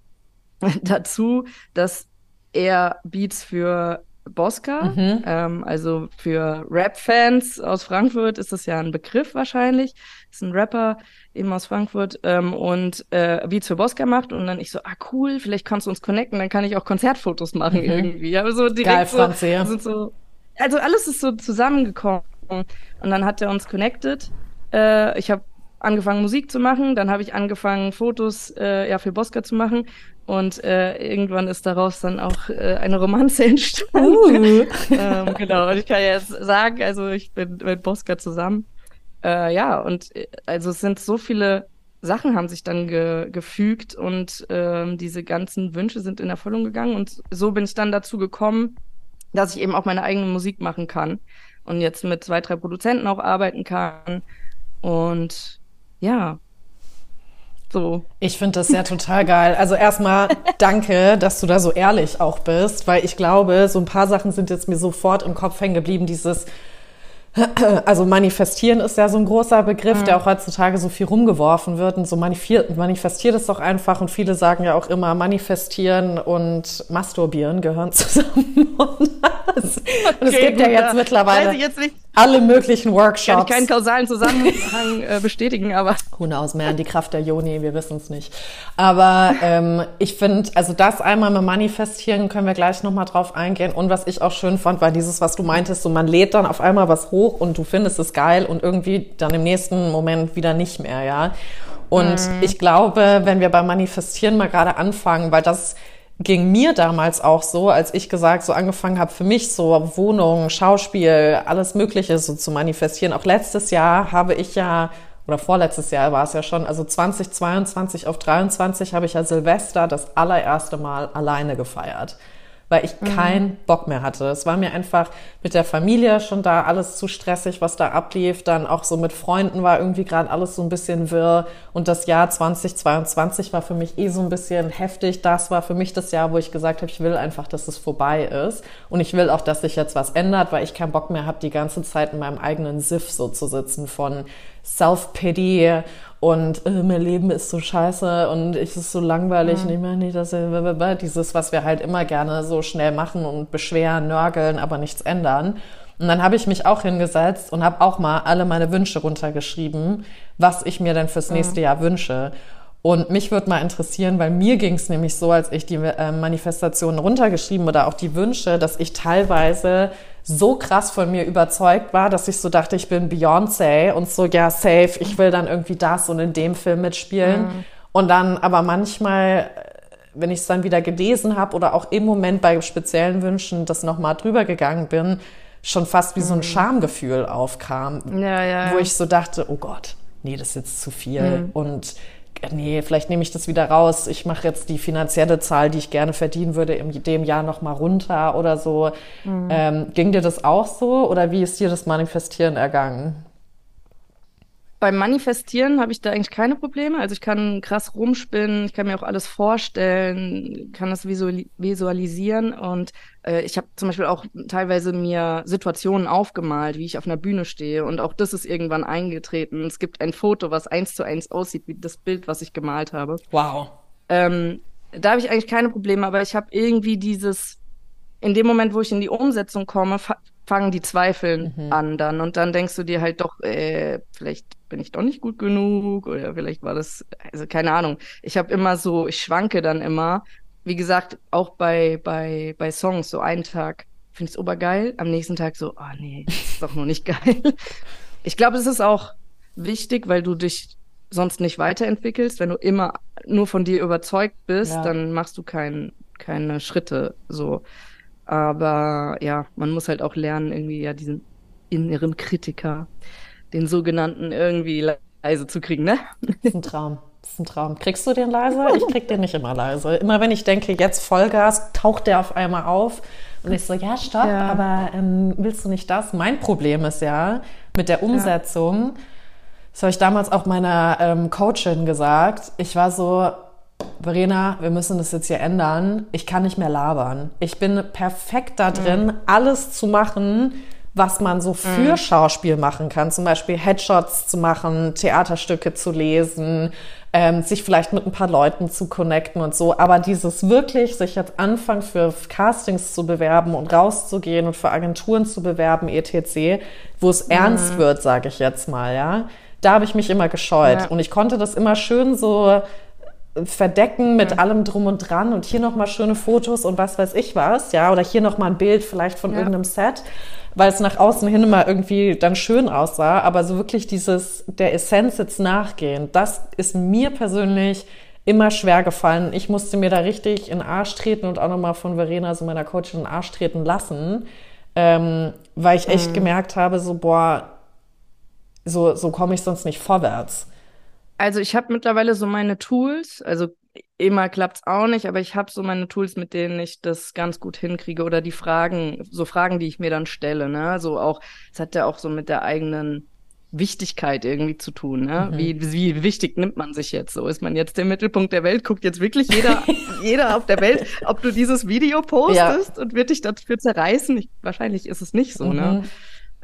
[LAUGHS] dazu, dass er Beats für Bosca, mhm. ähm, also für Rap-Fans aus Frankfurt ist das ja ein Begriff wahrscheinlich. Ist ein Rapper eben aus Frankfurt ähm, und äh, Beats für Bosca macht und dann ich so, ah cool, vielleicht kannst du uns connecten, dann kann ich auch Konzertfotos machen mhm. irgendwie. Aber so direkt Geil, so, ja. sind so, also alles ist so zusammengekommen und dann hat er uns connected. Äh, ich habe angefangen Musik zu machen, dann habe ich angefangen Fotos äh, ja für Bosca zu machen und äh, irgendwann ist daraus dann auch äh, eine Romanze [LAUGHS] entstanden. Uh. ähm, genau, und ich kann jetzt sagen, also ich bin mit Bosca zusammen. Äh, ja, und äh, also es sind so viele Sachen haben sich dann ge gefügt und ähm, diese ganzen Wünsche sind in Erfüllung gegangen und so bin ich dann dazu gekommen, dass ich eben auch meine eigene Musik machen kann und jetzt mit zwei, drei Produzenten auch arbeiten kann und ja, so. Ich finde das ja total geil. Also erstmal danke, dass du da so ehrlich auch bist, weil ich glaube, so ein paar Sachen sind jetzt mir sofort im Kopf hängen geblieben. Dieses, [CLEARS THROAT] also manifestieren ist ja so ein großer Begriff, mhm. der auch heutzutage so viel rumgeworfen wird. Und so manifestiert, manifestiert es doch einfach. Und viele sagen ja auch immer, manifestieren und masturbieren gehören [LAUGHS] zusammen. und, das, okay, es gibt ja jetzt mittlerweile jetzt alle möglichen Workshops. Kann ich keinen kausalen Zusammenhang äh, bestätigen, aber. Who knows, man, die Kraft der Joni, wir wissen es nicht. Aber ähm, ich finde, also das einmal mal manifestieren, können wir gleich nochmal drauf eingehen. Und was ich auch schön fand, war dieses, was du meintest, so man lädt dann auf einmal was hoch und du findest es geil und irgendwie dann im nächsten Moment wieder nicht mehr, ja. Und mhm. ich glaube, wenn wir beim Manifestieren mal gerade anfangen, weil das ging mir damals auch so, als ich gesagt, so angefangen habe, für mich so Wohnung, Schauspiel, alles Mögliche so zu manifestieren. Auch letztes Jahr habe ich ja, oder vorletztes Jahr war es ja schon, also 2022 auf 23 habe ich ja Silvester das allererste Mal alleine gefeiert weil ich mhm. keinen Bock mehr hatte. Es war mir einfach mit der Familie schon da alles zu stressig, was da ablief. Dann auch so mit Freunden war irgendwie gerade alles so ein bisschen wirr. Und das Jahr 2022 war für mich eh so ein bisschen heftig. Das war für mich das Jahr, wo ich gesagt habe, ich will einfach, dass es vorbei ist. Und ich will auch, dass sich jetzt was ändert, weil ich keinen Bock mehr habe, die ganze Zeit in meinem eigenen Siff so zu sitzen von Self-Pity und äh, mein Leben ist so scheiße und ich ist so langweilig mhm. und ich meine nicht, dass dieses, was wir halt immer gerne so schnell machen und beschweren, nörgeln, aber nichts ändern. Und dann habe ich mich auch hingesetzt und habe auch mal alle meine Wünsche runtergeschrieben, was ich mir denn fürs nächste mhm. Jahr wünsche. Und mich würde mal interessieren, weil mir ging es nämlich so, als ich die äh, Manifestationen runtergeschrieben oder auch die Wünsche, dass ich teilweise so krass von mir überzeugt war, dass ich so dachte, ich bin Beyoncé und so, ja, safe, ich will dann irgendwie das und in dem Film mitspielen. Mhm. Und dann aber manchmal, wenn ich es dann wieder gelesen habe oder auch im Moment bei speziellen Wünschen das nochmal drüber gegangen bin, schon fast wie so ein mhm. Schamgefühl aufkam, ja, ja. wo ich so dachte, oh Gott, nee, das ist jetzt zu viel. Mhm. Und nee, vielleicht nehme ich das wieder raus. Ich mache jetzt die finanzielle Zahl, die ich gerne verdienen würde, in dem Jahr noch mal runter oder so. Mhm. Ähm, ging dir das auch so oder wie ist dir das Manifestieren ergangen? Beim Manifestieren habe ich da eigentlich keine Probleme. Also ich kann krass rumspinnen, ich kann mir auch alles vorstellen, kann das visualisieren und äh, ich habe zum Beispiel auch teilweise mir Situationen aufgemalt, wie ich auf einer Bühne stehe und auch das ist irgendwann eingetreten. Es gibt ein Foto, was eins zu eins aussieht wie das Bild, was ich gemalt habe. Wow. Ähm, da habe ich eigentlich keine Probleme, aber ich habe irgendwie dieses, in dem Moment, wo ich in die Umsetzung komme, fangen die Zweifeln mhm. an dann und dann denkst du dir halt doch, äh, vielleicht bin ich doch nicht gut genug oder vielleicht war das, also keine Ahnung. Ich habe immer so, ich schwanke dann immer. Wie gesagt, auch bei, bei, bei Songs, so einen Tag finde ich es obergeil, am nächsten Tag so, oh nee, das ist doch noch nicht [LAUGHS] geil. Ich glaube, es ist auch wichtig, weil du dich sonst nicht weiterentwickelst. Wenn du immer nur von dir überzeugt bist, ja. dann machst du kein, keine Schritte so. Aber ja, man muss halt auch lernen, irgendwie ja diesen inneren Kritiker den sogenannten irgendwie leise zu kriegen, ne? Das ist ein Traum. Das ist ein Traum. Kriegst du den leise? Ich krieg den nicht immer leise. Immer wenn ich denke, jetzt Vollgas, taucht der auf einmal auf. Und ich so, ja, stopp, ja. aber ähm, willst du nicht das? Mein Problem ist ja mit der Umsetzung. Ja. Das habe ich damals auch meiner ähm, Coachin gesagt. Ich war so, Verena, wir müssen das jetzt hier ändern. Ich kann nicht mehr labern. Ich bin perfekt da drin, mhm. alles zu machen, was man so für mhm. Schauspiel machen kann. Zum Beispiel Headshots zu machen, Theaterstücke zu lesen, ähm, sich vielleicht mit ein paar Leuten zu connecten und so. Aber dieses wirklich, sich jetzt anfangen für Castings zu bewerben und rauszugehen und für Agenturen zu bewerben, etc., wo es mhm. ernst wird, sage ich jetzt mal, ja. Da habe ich mich immer gescheut. Ja. Und ich konnte das immer schön so verdecken mit ja. allem drum und dran und hier nochmal schöne Fotos und was weiß ich was, ja, oder hier nochmal ein Bild vielleicht von ja. irgendeinem Set, weil es nach außen hin immer irgendwie dann schön aussah, aber so wirklich dieses, der Essenz jetzt nachgehen, das ist mir persönlich immer schwer gefallen. Ich musste mir da richtig in den Arsch treten und auch nochmal von Verena, so meiner Coachin, in den Arsch treten lassen, ähm, weil ich echt mhm. gemerkt habe, so, boah, so, so komme ich sonst nicht vorwärts. Also ich habe mittlerweile so meine Tools, also immer klappt es auch nicht, aber ich habe so meine Tools, mit denen ich das ganz gut hinkriege oder die Fragen, so Fragen, die ich mir dann stelle, ne? So auch, es hat ja auch so mit der eigenen Wichtigkeit irgendwie zu tun, ne? Mhm. Wie, wie wichtig nimmt man sich jetzt? So ist man jetzt der Mittelpunkt der Welt? Guckt jetzt wirklich jeder, [LAUGHS] jeder auf der Welt, ob du dieses Video postest ja. und wird dich dafür zerreißen? Ich, wahrscheinlich ist es nicht so, ne? mhm. ne?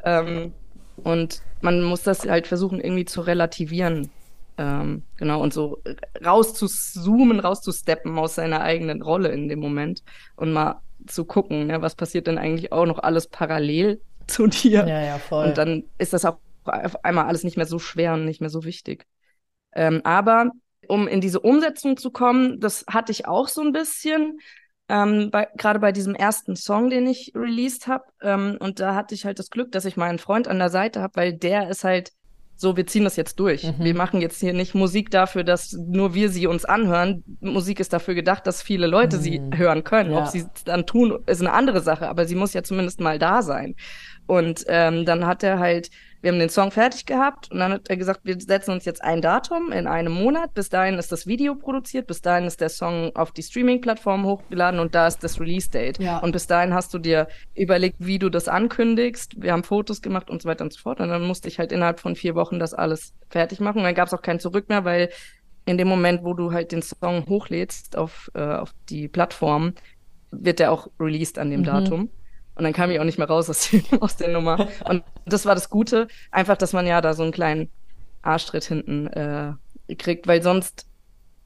Ähm, und man muss das halt versuchen, irgendwie zu relativieren. Ähm, genau, und so rauszuzoomen, rauszusteppen aus seiner eigenen Rolle in dem Moment und mal zu gucken, ne, was passiert denn eigentlich auch noch alles parallel [LAUGHS] zu dir. Ja, ja, voll. Und dann ist das auch auf einmal alles nicht mehr so schwer und nicht mehr so wichtig. Ähm, aber um in diese Umsetzung zu kommen, das hatte ich auch so ein bisschen, ähm, bei, gerade bei diesem ersten Song, den ich released habe. Ähm, und da hatte ich halt das Glück, dass ich meinen Freund an der Seite habe, weil der ist halt so, wir ziehen das jetzt durch. Mhm. Wir machen jetzt hier nicht Musik dafür, dass nur wir sie uns anhören. Musik ist dafür gedacht, dass viele Leute mhm. sie hören können. Ja. Ob sie es dann tun, ist eine andere Sache, aber sie muss ja zumindest mal da sein. Und ähm, dann hat er halt wir haben den Song fertig gehabt und dann hat er gesagt, wir setzen uns jetzt ein Datum in einem Monat. Bis dahin ist das Video produziert, bis dahin ist der Song auf die Streaming-Plattform hochgeladen und da ist das Release-Date. Ja. Und bis dahin hast du dir überlegt, wie du das ankündigst. Wir haben Fotos gemacht und so weiter und so fort. Und dann musste ich halt innerhalb von vier Wochen das alles fertig machen. Und dann gab es auch kein Zurück mehr, weil in dem Moment, wo du halt den Song hochlädst auf, äh, auf die Plattform, wird der auch released an dem mhm. Datum. Und dann kam ich auch nicht mehr raus aus, [LAUGHS] aus der Nummer. Und das war das Gute, einfach, dass man ja da so einen kleinen Arschtritt hinten äh, kriegt, weil sonst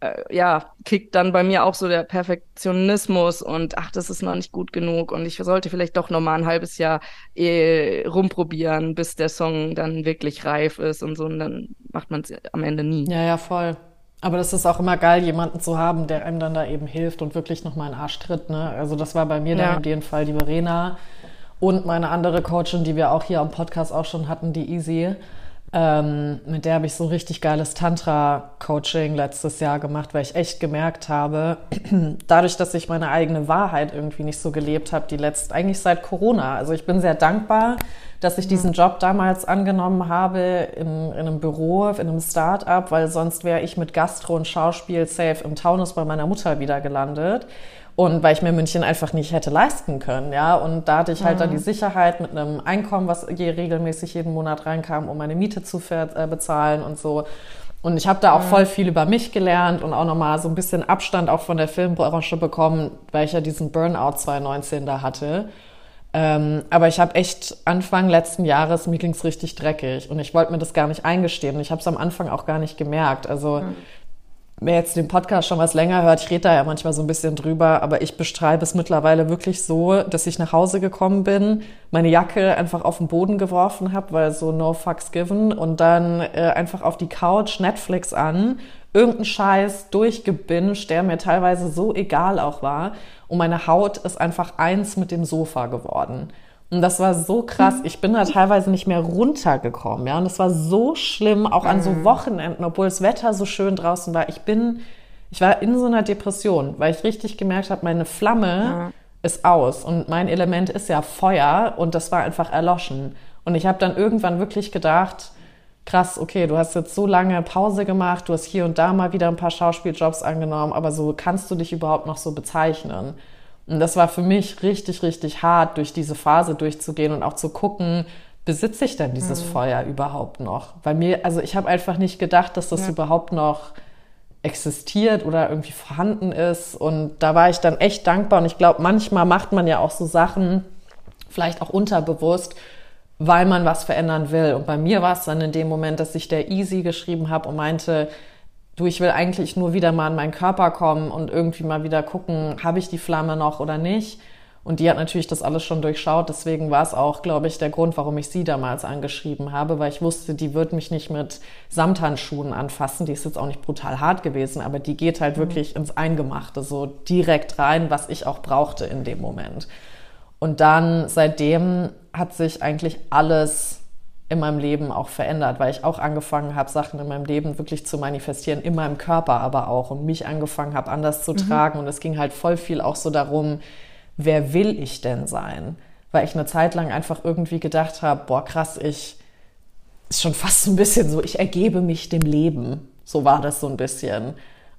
äh, ja, kickt dann bei mir auch so der Perfektionismus und ach, das ist noch nicht gut genug und ich sollte vielleicht doch noch mal ein halbes Jahr eh rumprobieren, bis der Song dann wirklich reif ist und so und dann macht man es am Ende nie. Ja, ja, voll. Aber das ist auch immer geil, jemanden zu haben, der einem dann da eben hilft und wirklich nochmal einen Arsch tritt. Ne? Also das war bei mir ja. dann in dem Fall die Verena und meine andere Coachin, die wir auch hier am Podcast auch schon hatten, die Easy. Ähm, mit der habe ich so richtig geiles Tantra-Coaching letztes Jahr gemacht, weil ich echt gemerkt habe, [CLEARS THROAT] dadurch, dass ich meine eigene Wahrheit irgendwie nicht so gelebt habe, die letzte, eigentlich seit Corona. Also ich bin sehr dankbar, dass ich diesen Job damals angenommen habe in, in einem Büro, in einem Start-up, weil sonst wäre ich mit Gastro und Schauspiel safe im Taunus bei meiner Mutter wieder gelandet. Und weil ich mir München einfach nicht hätte leisten können, ja. Und da hatte ich halt mhm. dann die Sicherheit mit einem Einkommen, was je regelmäßig jeden Monat reinkam, um meine Miete zu äh, bezahlen und so. Und ich habe da auch mhm. voll viel über mich gelernt und auch nochmal so ein bisschen Abstand auch von der Filmbranche bekommen, weil ich ja diesen Burnout 2019 da hatte. Ähm, aber ich habe echt Anfang letzten Jahres, mir ging's richtig dreckig und ich wollte mir das gar nicht eingestehen. Ich habe es am Anfang auch gar nicht gemerkt. Also mhm wer jetzt den Podcast schon was länger hört, ich rede da ja manchmal so ein bisschen drüber, aber ich bestreibe es mittlerweile wirklich so, dass ich nach Hause gekommen bin, meine Jacke einfach auf den Boden geworfen habe, weil so no fucks given und dann äh, einfach auf die Couch, Netflix an, irgendeinen Scheiß durchgebinged, der mir teilweise so egal auch war und meine Haut ist einfach eins mit dem Sofa geworden. Und das war so krass. Mhm. Ich bin da teilweise nicht mehr runtergekommen, ja. Und das war so schlimm, auch an so mhm. Wochenenden, obwohl das Wetter so schön draußen war. Ich bin, ich war in so einer Depression, weil ich richtig gemerkt habe, meine Flamme ja. ist aus und mein Element ist ja Feuer und das war einfach erloschen. Und ich habe dann irgendwann wirklich gedacht, krass, okay, du hast jetzt so lange Pause gemacht, du hast hier und da mal wieder ein paar Schauspieljobs angenommen, aber so kannst du dich überhaupt noch so bezeichnen? Und das war für mich richtig, richtig hart, durch diese Phase durchzugehen und auch zu gucken, besitze ich denn dieses mhm. Feuer überhaupt noch? Weil mir, also ich habe einfach nicht gedacht, dass das ja. überhaupt noch existiert oder irgendwie vorhanden ist. Und da war ich dann echt dankbar. Und ich glaube, manchmal macht man ja auch so Sachen, vielleicht auch unterbewusst, weil man was verändern will. Und bei mir war es dann in dem Moment, dass ich der Easy geschrieben habe und meinte, du, ich will eigentlich nur wieder mal in meinen Körper kommen und irgendwie mal wieder gucken, habe ich die Flamme noch oder nicht. Und die hat natürlich das alles schon durchschaut. Deswegen war es auch, glaube ich, der Grund, warum ich sie damals angeschrieben habe, weil ich wusste, die wird mich nicht mit Samthandschuhen anfassen. Die ist jetzt auch nicht brutal hart gewesen, aber die geht halt mhm. wirklich ins Eingemachte, so direkt rein, was ich auch brauchte in dem Moment. Und dann seitdem hat sich eigentlich alles in meinem Leben auch verändert, weil ich auch angefangen habe, Sachen in meinem Leben wirklich zu manifestieren, in meinem Körper aber auch und mich angefangen habe, anders zu mhm. tragen. Und es ging halt voll viel auch so darum, wer will ich denn sein? Weil ich eine Zeit lang einfach irgendwie gedacht habe, boah, krass, ich ist schon fast so ein bisschen so, ich ergebe mich dem Leben. So war das so ein bisschen.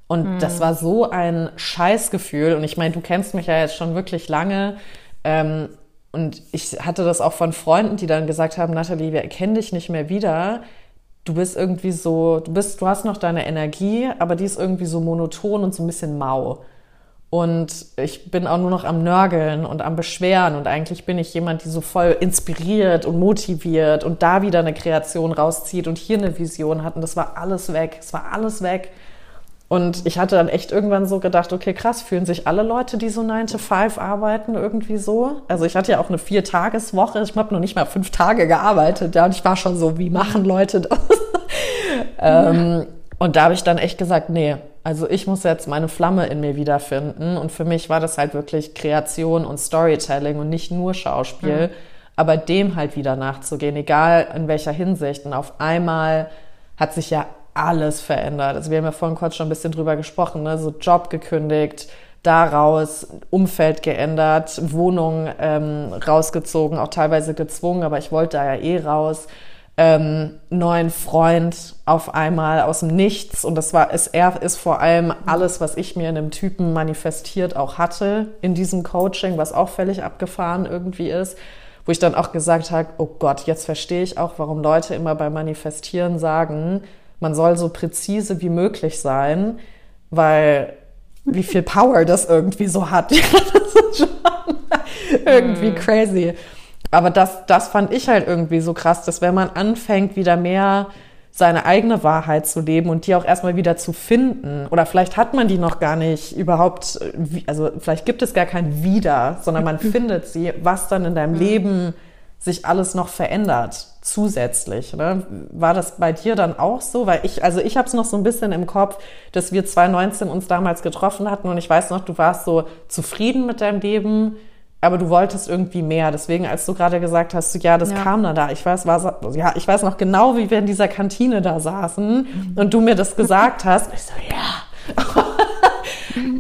Und mhm. das war so ein Scheißgefühl. Und ich meine, du kennst mich ja jetzt schon wirklich lange. Ähm, und ich hatte das auch von Freunden, die dann gesagt haben, Nathalie, wir erkennen dich nicht mehr wieder. Du bist irgendwie so, du bist, du hast noch deine Energie, aber die ist irgendwie so monoton und so ein bisschen mau. Und ich bin auch nur noch am Nörgeln und am Beschweren. Und eigentlich bin ich jemand, die so voll inspiriert und motiviert und da wieder eine Kreation rauszieht und hier eine Vision hat. Und das war alles weg. Es war alles weg. Und ich hatte dann echt irgendwann so gedacht, okay, krass, fühlen sich alle Leute, die so 9 to 5 arbeiten, irgendwie so? Also ich hatte ja auch eine Vier-Tages-Woche, ich habe noch nicht mal fünf Tage gearbeitet, ja, und ich war schon so, wie machen Leute das? [LAUGHS] ähm, und da habe ich dann echt gesagt, nee, also ich muss jetzt meine Flamme in mir wiederfinden. Und für mich war das halt wirklich Kreation und Storytelling und nicht nur Schauspiel, mhm. aber dem halt wieder nachzugehen, egal in welcher Hinsicht. Und auf einmal hat sich ja alles verändert. Also wir haben ja vorhin kurz schon ein bisschen drüber gesprochen, ne? so Job gekündigt, daraus Umfeld geändert, Wohnung ähm, rausgezogen, auch teilweise gezwungen, aber ich wollte da ja eh raus. Ähm, neuen Freund auf einmal aus dem Nichts und das war ist er ist vor allem alles, was ich mir in einem Typen manifestiert auch hatte in diesem Coaching, was auch völlig abgefahren irgendwie ist, wo ich dann auch gesagt habe, oh Gott, jetzt verstehe ich auch, warum Leute immer beim Manifestieren sagen, man soll so präzise wie möglich sein, weil wie viel Power das irgendwie so hat. [LAUGHS] das ist schon irgendwie mhm. crazy. Aber das, das fand ich halt irgendwie so krass, dass wenn man anfängt, wieder mehr seine eigene Wahrheit zu leben und die auch erstmal wieder zu finden. Oder vielleicht hat man die noch gar nicht überhaupt, also vielleicht gibt es gar kein Wieder, sondern man [LAUGHS] findet sie, was dann in deinem mhm. Leben sich alles noch verändert zusätzlich. Ne? War das bei dir dann auch so? Weil ich, also ich habe es noch so ein bisschen im Kopf, dass wir 2019 uns damals getroffen hatten und ich weiß noch, du warst so zufrieden mit deinem Leben, aber du wolltest irgendwie mehr. Deswegen, als du gerade gesagt hast, ja, das ja. kam dann da. Ich weiß, war, ja, ich weiß noch genau, wie wir in dieser Kantine da saßen mhm. und du mir das gesagt hast. Ich so, ja. [LAUGHS]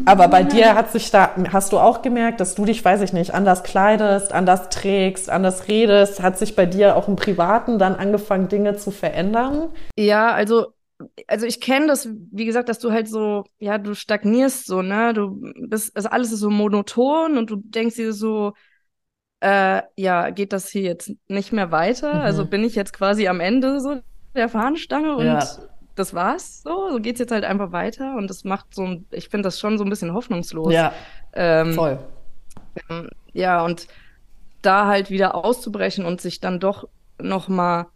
Aber bei dir hat sich da, hast du auch gemerkt, dass du dich, weiß ich nicht, anders kleidest, anders trägst, anders redest? Hat sich bei dir auch im Privaten dann angefangen, Dinge zu verändern? Ja, also also ich kenne das, wie gesagt, dass du halt so, ja, du stagnierst so, ne? Du bist, also alles ist so monoton und du denkst dir so, äh, ja, geht das hier jetzt nicht mehr weiter? Mhm. Also bin ich jetzt quasi am Ende so der Fahnenstange und ja das war's so, so geht's jetzt halt einfach weiter und das macht so ein, ich finde das schon so ein bisschen hoffnungslos. Ja, ähm, voll. Ähm, ja, und da halt wieder auszubrechen und sich dann doch nochmal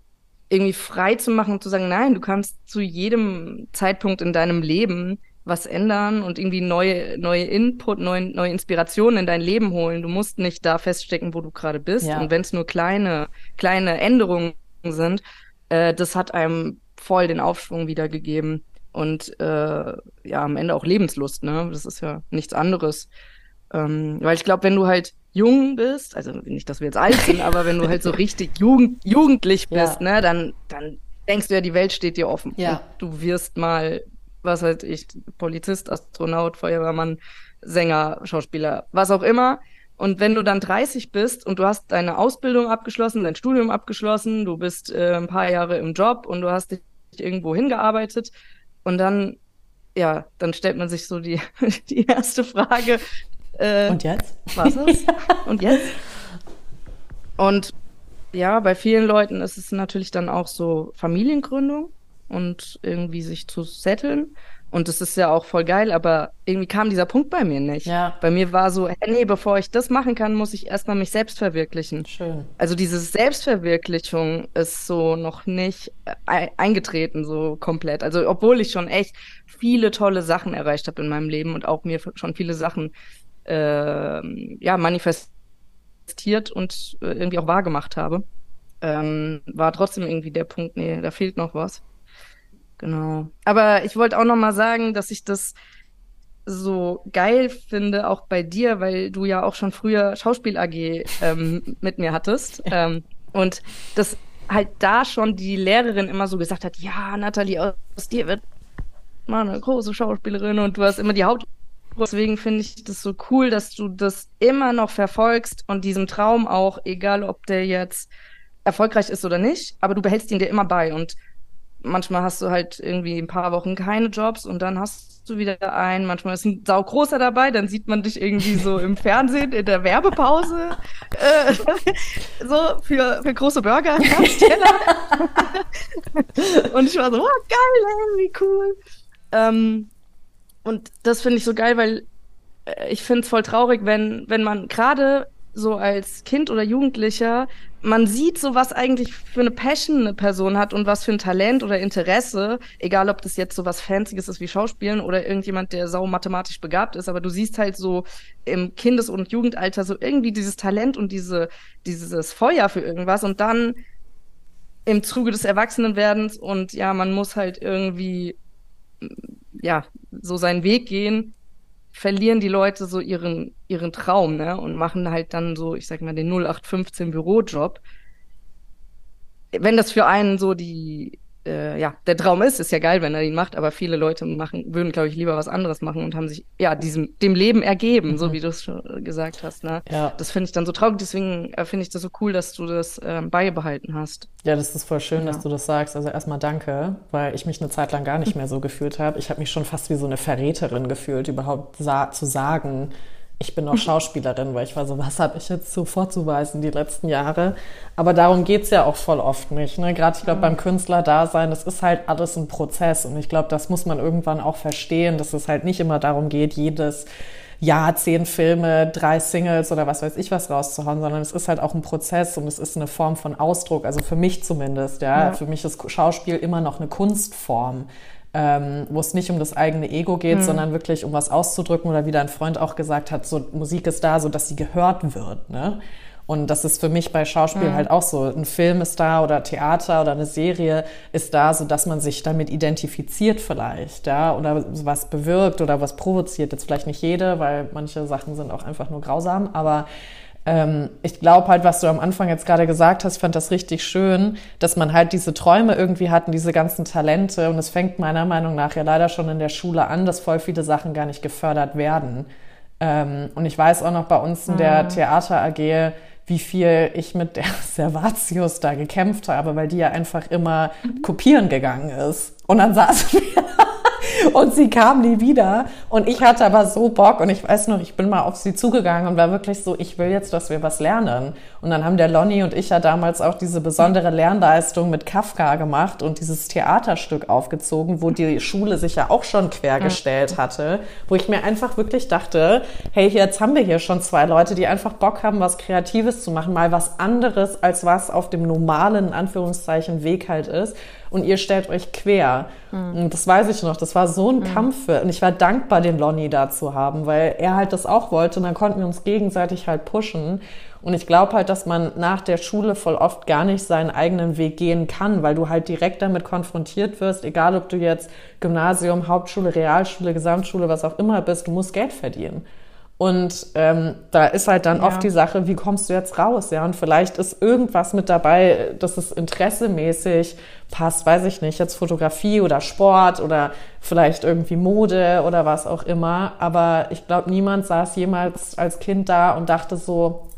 irgendwie frei zu machen und zu sagen, nein, du kannst zu jedem Zeitpunkt in deinem Leben was ändern und irgendwie neue, neue Input, neue, neue Inspirationen in dein Leben holen. Du musst nicht da feststecken, wo du gerade bist. Ja. Und wenn es nur kleine, kleine Änderungen sind, äh, das hat einem voll den Aufschwung wiedergegeben und äh, ja, am Ende auch Lebenslust, ne? Das ist ja nichts anderes. Ähm, weil ich glaube, wenn du halt jung bist, also nicht, dass wir jetzt alt sind, [LAUGHS] aber wenn du halt so richtig jugend, jugendlich bist, ja. ne, dann, dann denkst du ja, die Welt steht dir offen. Ja. du wirst mal, was weiß ich, Polizist, Astronaut, Feuerwehrmann, Sänger, Schauspieler, was auch immer. Und wenn du dann 30 bist und du hast deine Ausbildung abgeschlossen, dein Studium abgeschlossen, du bist äh, ein paar Jahre im Job und du hast dich irgendwo hingearbeitet und dann, ja, dann stellt man sich so die, [LAUGHS] die erste Frage. Äh, und jetzt? Was ist? [LAUGHS] und jetzt? Und ja, bei vielen Leuten ist es natürlich dann auch so Familiengründung und irgendwie sich zu setteln. Und das ist ja auch voll geil, aber irgendwie kam dieser Punkt bei mir nicht. Ja. Bei mir war so, nee, bevor ich das machen kann, muss ich erstmal mich selbst verwirklichen. Schön. Also diese Selbstverwirklichung ist so noch nicht äh, eingetreten, so komplett. Also obwohl ich schon echt viele tolle Sachen erreicht habe in meinem Leben und auch mir schon viele Sachen äh, ja, manifestiert und äh, irgendwie auch wahrgemacht habe, ähm, war trotzdem irgendwie der Punkt, nee, da fehlt noch was. Genau. Aber ich wollte auch noch mal sagen, dass ich das so geil finde, auch bei dir, weil du ja auch schon früher Schauspiel AG ähm, mit mir hattest. Ähm, und das halt da schon die Lehrerin immer so gesagt hat, ja, Nathalie, aus dir wird mal eine große Schauspielerin und du hast immer die Haut. Deswegen finde ich das so cool, dass du das immer noch verfolgst und diesem Traum auch, egal ob der jetzt erfolgreich ist oder nicht, aber du behältst ihn dir immer bei und manchmal hast du halt irgendwie ein paar Wochen keine Jobs und dann hast du wieder einen. Manchmal ist ein saugroßer dabei, dann sieht man dich irgendwie so [LAUGHS] im Fernsehen in der Werbepause. Äh, [LAUGHS] so für, für große Burger. [LAUGHS] und ich war so, oh, geil, ey, wie cool. Ähm, und das finde ich so geil, weil äh, ich finde es voll traurig, wenn, wenn man gerade so als Kind oder Jugendlicher, man sieht so, was eigentlich für eine Passion eine Person hat und was für ein Talent oder Interesse, egal ob das jetzt so was Fancyes ist wie Schauspielen oder irgendjemand, der sau mathematisch begabt ist, aber du siehst halt so im Kindes- und Jugendalter so irgendwie dieses Talent und diese, dieses Feuer für irgendwas und dann im Zuge des Erwachsenenwerdens und ja, man muss halt irgendwie, ja, so seinen Weg gehen, verlieren die Leute so ihren, ihren Traum, ne? Und machen halt dann so, ich sag mal, den 0815 Bürojob. Wenn das für einen so die, äh, ja, der Traum ist, ist ja geil, wenn er ihn macht, aber viele Leute machen, würden, glaube ich, lieber was anderes machen und haben sich, ja, diesem, dem Leben ergeben, mhm. so wie du es schon gesagt hast. Ne? Ja. Das finde ich dann so traurig, deswegen äh, finde ich das so cool, dass du das ähm, beibehalten hast. Ja, das ist voll schön, ja. dass du das sagst. Also erstmal danke, weil ich mich eine Zeit lang gar nicht [LAUGHS] mehr so gefühlt habe. Ich habe mich schon fast wie so eine Verräterin gefühlt, überhaupt sa zu sagen, ich bin auch Schauspielerin, weil ich war so, was habe ich jetzt so vorzuweisen die letzten Jahre? Aber darum geht's ja auch voll oft nicht. Ne? Gerade, ich glaube, beim Künstler-Dasein, das ist halt alles ein Prozess. Und ich glaube, das muss man irgendwann auch verstehen, dass es halt nicht immer darum geht, jedes Jahr zehn Filme, drei Singles oder was weiß ich was rauszuhauen, sondern es ist halt auch ein Prozess und es ist eine Form von Ausdruck. Also für mich zumindest, ja. ja. Für mich ist Schauspiel immer noch eine Kunstform ähm, wo es nicht um das eigene Ego geht, mhm. sondern wirklich um was auszudrücken oder wie dein Freund auch gesagt hat, so Musik ist da, so dass sie gehört wird. Ne? Und das ist für mich bei Schauspiel mhm. halt auch so. Ein Film ist da oder Theater oder eine Serie ist da, so dass man sich damit identifiziert vielleicht, ja, oder was bewirkt oder was provoziert. Jetzt vielleicht nicht jede, weil manche Sachen sind auch einfach nur grausam, aber ähm, ich glaube halt, was du am Anfang jetzt gerade gesagt hast, fand das richtig schön, dass man halt diese Träume irgendwie hat und diese ganzen Talente. Und es fängt meiner Meinung nach ja leider schon in der Schule an, dass voll viele Sachen gar nicht gefördert werden. Ähm, und ich weiß auch noch bei uns in der mhm. Theater AG, wie viel ich mit der [LAUGHS] Servatius da gekämpft habe, weil die ja einfach immer mhm. kopieren gegangen ist. Und dann saßen wir und sie kam nie wieder. Und ich hatte aber so Bock und ich weiß noch, ich bin mal auf sie zugegangen und war wirklich so, ich will jetzt, dass wir was lernen. Und dann haben der Lonny und ich ja damals auch diese besondere Lernleistung mit Kafka gemacht und dieses Theaterstück aufgezogen, wo die Schule sich ja auch schon quergestellt hatte, wo ich mir einfach wirklich dachte, hey, jetzt haben wir hier schon zwei Leute, die einfach Bock haben, was Kreatives zu machen, mal was anderes, als was auf dem normalen, Anführungszeichen, Weg halt ist und ihr stellt euch quer. Mhm. Und das weiß ich noch, das war so ein mhm. Kampf. Für, und ich war dankbar, den Lonny da zu haben, weil er halt das auch wollte und dann konnten wir uns gegenseitig halt pushen. Und ich glaube halt, dass man nach der Schule voll oft gar nicht seinen eigenen Weg gehen kann, weil du halt direkt damit konfrontiert wirst, egal ob du jetzt Gymnasium, Hauptschule, Realschule, Gesamtschule, was auch immer bist, du musst Geld verdienen. Und ähm, da ist halt dann ja. oft die Sache, wie kommst du jetzt raus? Ja, und vielleicht ist irgendwas mit dabei, dass es interessemäßig passt, weiß ich nicht, jetzt Fotografie oder Sport oder vielleicht irgendwie Mode oder was auch immer. Aber ich glaube, niemand saß jemals als Kind da und dachte so,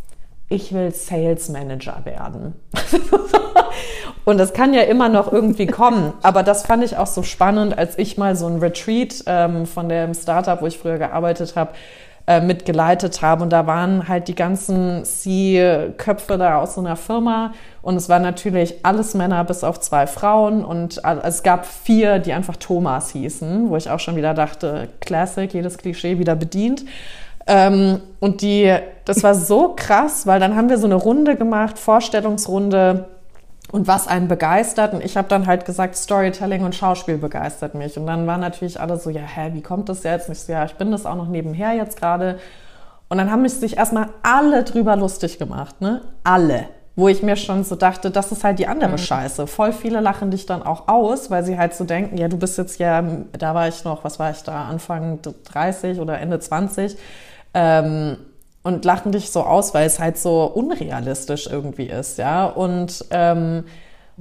ich will Sales Manager werden. [LAUGHS] und das kann ja immer noch irgendwie kommen. Aber das fand ich auch so spannend, als ich mal so ein Retreat ähm, von dem Startup, wo ich früher gearbeitet habe, äh, mitgeleitet habe. Und da waren halt die ganzen C-Köpfe da aus so einer Firma. Und es waren natürlich alles Männer bis auf zwei Frauen. Und es gab vier, die einfach Thomas hießen, wo ich auch schon wieder dachte, Classic, jedes Klischee wieder bedient. Ähm, und die, das war so krass, weil dann haben wir so eine Runde gemacht, Vorstellungsrunde und was einen begeistert. Und ich habe dann halt gesagt, Storytelling und Schauspiel begeistert mich. Und dann waren natürlich alle so, ja, hä, wie kommt das jetzt? Und ich so, ja, ich bin das auch noch nebenher jetzt gerade. Und dann haben mich sich erstmal alle drüber lustig gemacht, ne? Alle. Wo ich mir schon so dachte, das ist halt die andere mhm. Scheiße. Voll viele lachen dich dann auch aus, weil sie halt so denken, ja, du bist jetzt ja, da war ich noch, was war ich da, Anfang 30 oder Ende 20. Ähm, und lachen dich so aus, weil es halt so unrealistisch irgendwie ist, ja. Und ähm,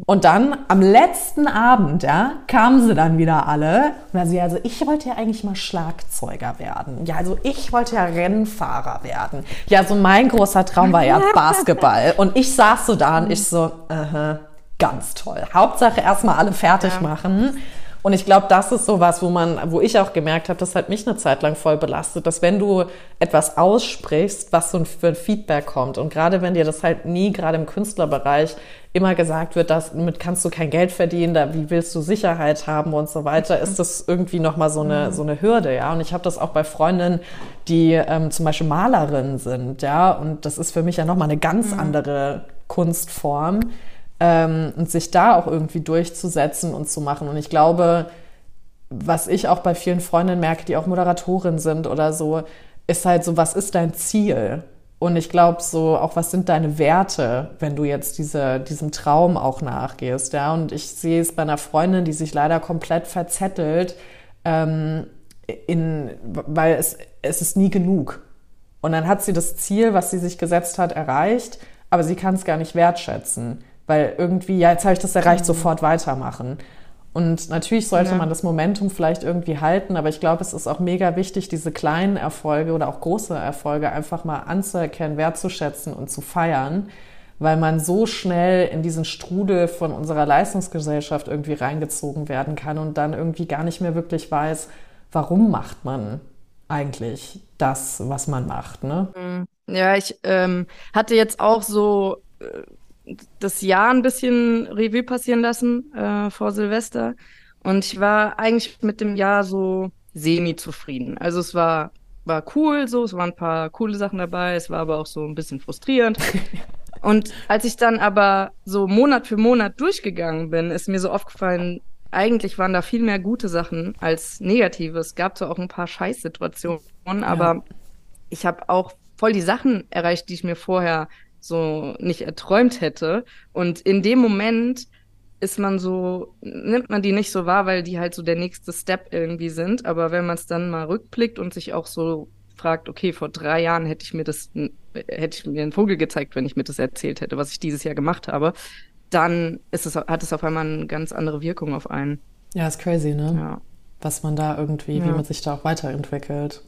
und dann am letzten Abend, ja, kamen sie dann wieder alle. Und dann sie also, ich wollte ja eigentlich mal Schlagzeuger werden. Ja, also ich wollte ja Rennfahrer werden. Ja, so mein großer Traum war ja [LAUGHS] Basketball. Und ich saß so da und ich so, uh -huh, ganz toll. Hauptsache erstmal alle fertig ja. machen. Und ich glaube, das ist so was, wo man, wo ich auch gemerkt habe, das hat mich eine Zeit lang voll belastet, dass wenn du etwas aussprichst, was so für ein Feedback kommt und gerade wenn dir das halt nie, gerade im Künstlerbereich, immer gesagt wird, damit kannst du kein Geld verdienen, da, wie willst du Sicherheit haben und so weiter, ist das irgendwie nochmal so eine, so eine Hürde, ja. Und ich habe das auch bei Freundinnen, die ähm, zum Beispiel Malerinnen sind, ja. Und das ist für mich ja nochmal eine ganz mhm. andere Kunstform ähm, und sich da auch irgendwie durchzusetzen und zu machen. Und ich glaube, was ich auch bei vielen Freundinnen merke, die auch Moderatorin sind oder so, ist halt so, was ist dein Ziel? Und ich glaube so, auch was sind deine Werte, wenn du jetzt diese, diesem Traum auch nachgehst, ja? Und ich sehe es bei einer Freundin, die sich leider komplett verzettelt, ähm, in, weil es, es ist nie genug. Und dann hat sie das Ziel, was sie sich gesetzt hat, erreicht, aber sie kann es gar nicht wertschätzen. Weil irgendwie, ja, jetzt habe ich das erreicht, mhm. sofort weitermachen. Und natürlich sollte ja. man das Momentum vielleicht irgendwie halten, aber ich glaube, es ist auch mega wichtig, diese kleinen Erfolge oder auch große Erfolge einfach mal anzuerkennen, wertzuschätzen und zu feiern, weil man so schnell in diesen Strudel von unserer Leistungsgesellschaft irgendwie reingezogen werden kann und dann irgendwie gar nicht mehr wirklich weiß, warum macht man eigentlich das, was man macht. Ne? Mhm. Ja, ich ähm, hatte jetzt auch so äh, das Jahr ein bisschen Revue passieren lassen äh, vor Silvester. Und ich war eigentlich mit dem Jahr so semi-zufrieden. Also es war, war cool so, es waren ein paar coole Sachen dabei, es war aber auch so ein bisschen frustrierend. [LAUGHS] Und als ich dann aber so Monat für Monat durchgegangen bin, ist mir so aufgefallen, eigentlich waren da viel mehr gute Sachen als negative. Es gab so auch ein paar Scheißsituationen, aber ja. ich habe auch voll die Sachen erreicht, die ich mir vorher so nicht erträumt hätte. Und in dem Moment ist man so, nimmt man die nicht so wahr, weil die halt so der nächste Step irgendwie sind. Aber wenn man es dann mal rückblickt und sich auch so fragt, okay, vor drei Jahren hätte ich mir das, hätte ich mir einen Vogel gezeigt, wenn ich mir das erzählt hätte, was ich dieses Jahr gemacht habe, dann ist es, hat es auf einmal eine ganz andere Wirkung auf einen. Ja, ist crazy, ne? Ja. Was man da irgendwie, ja. wie man sich da auch weiterentwickelt.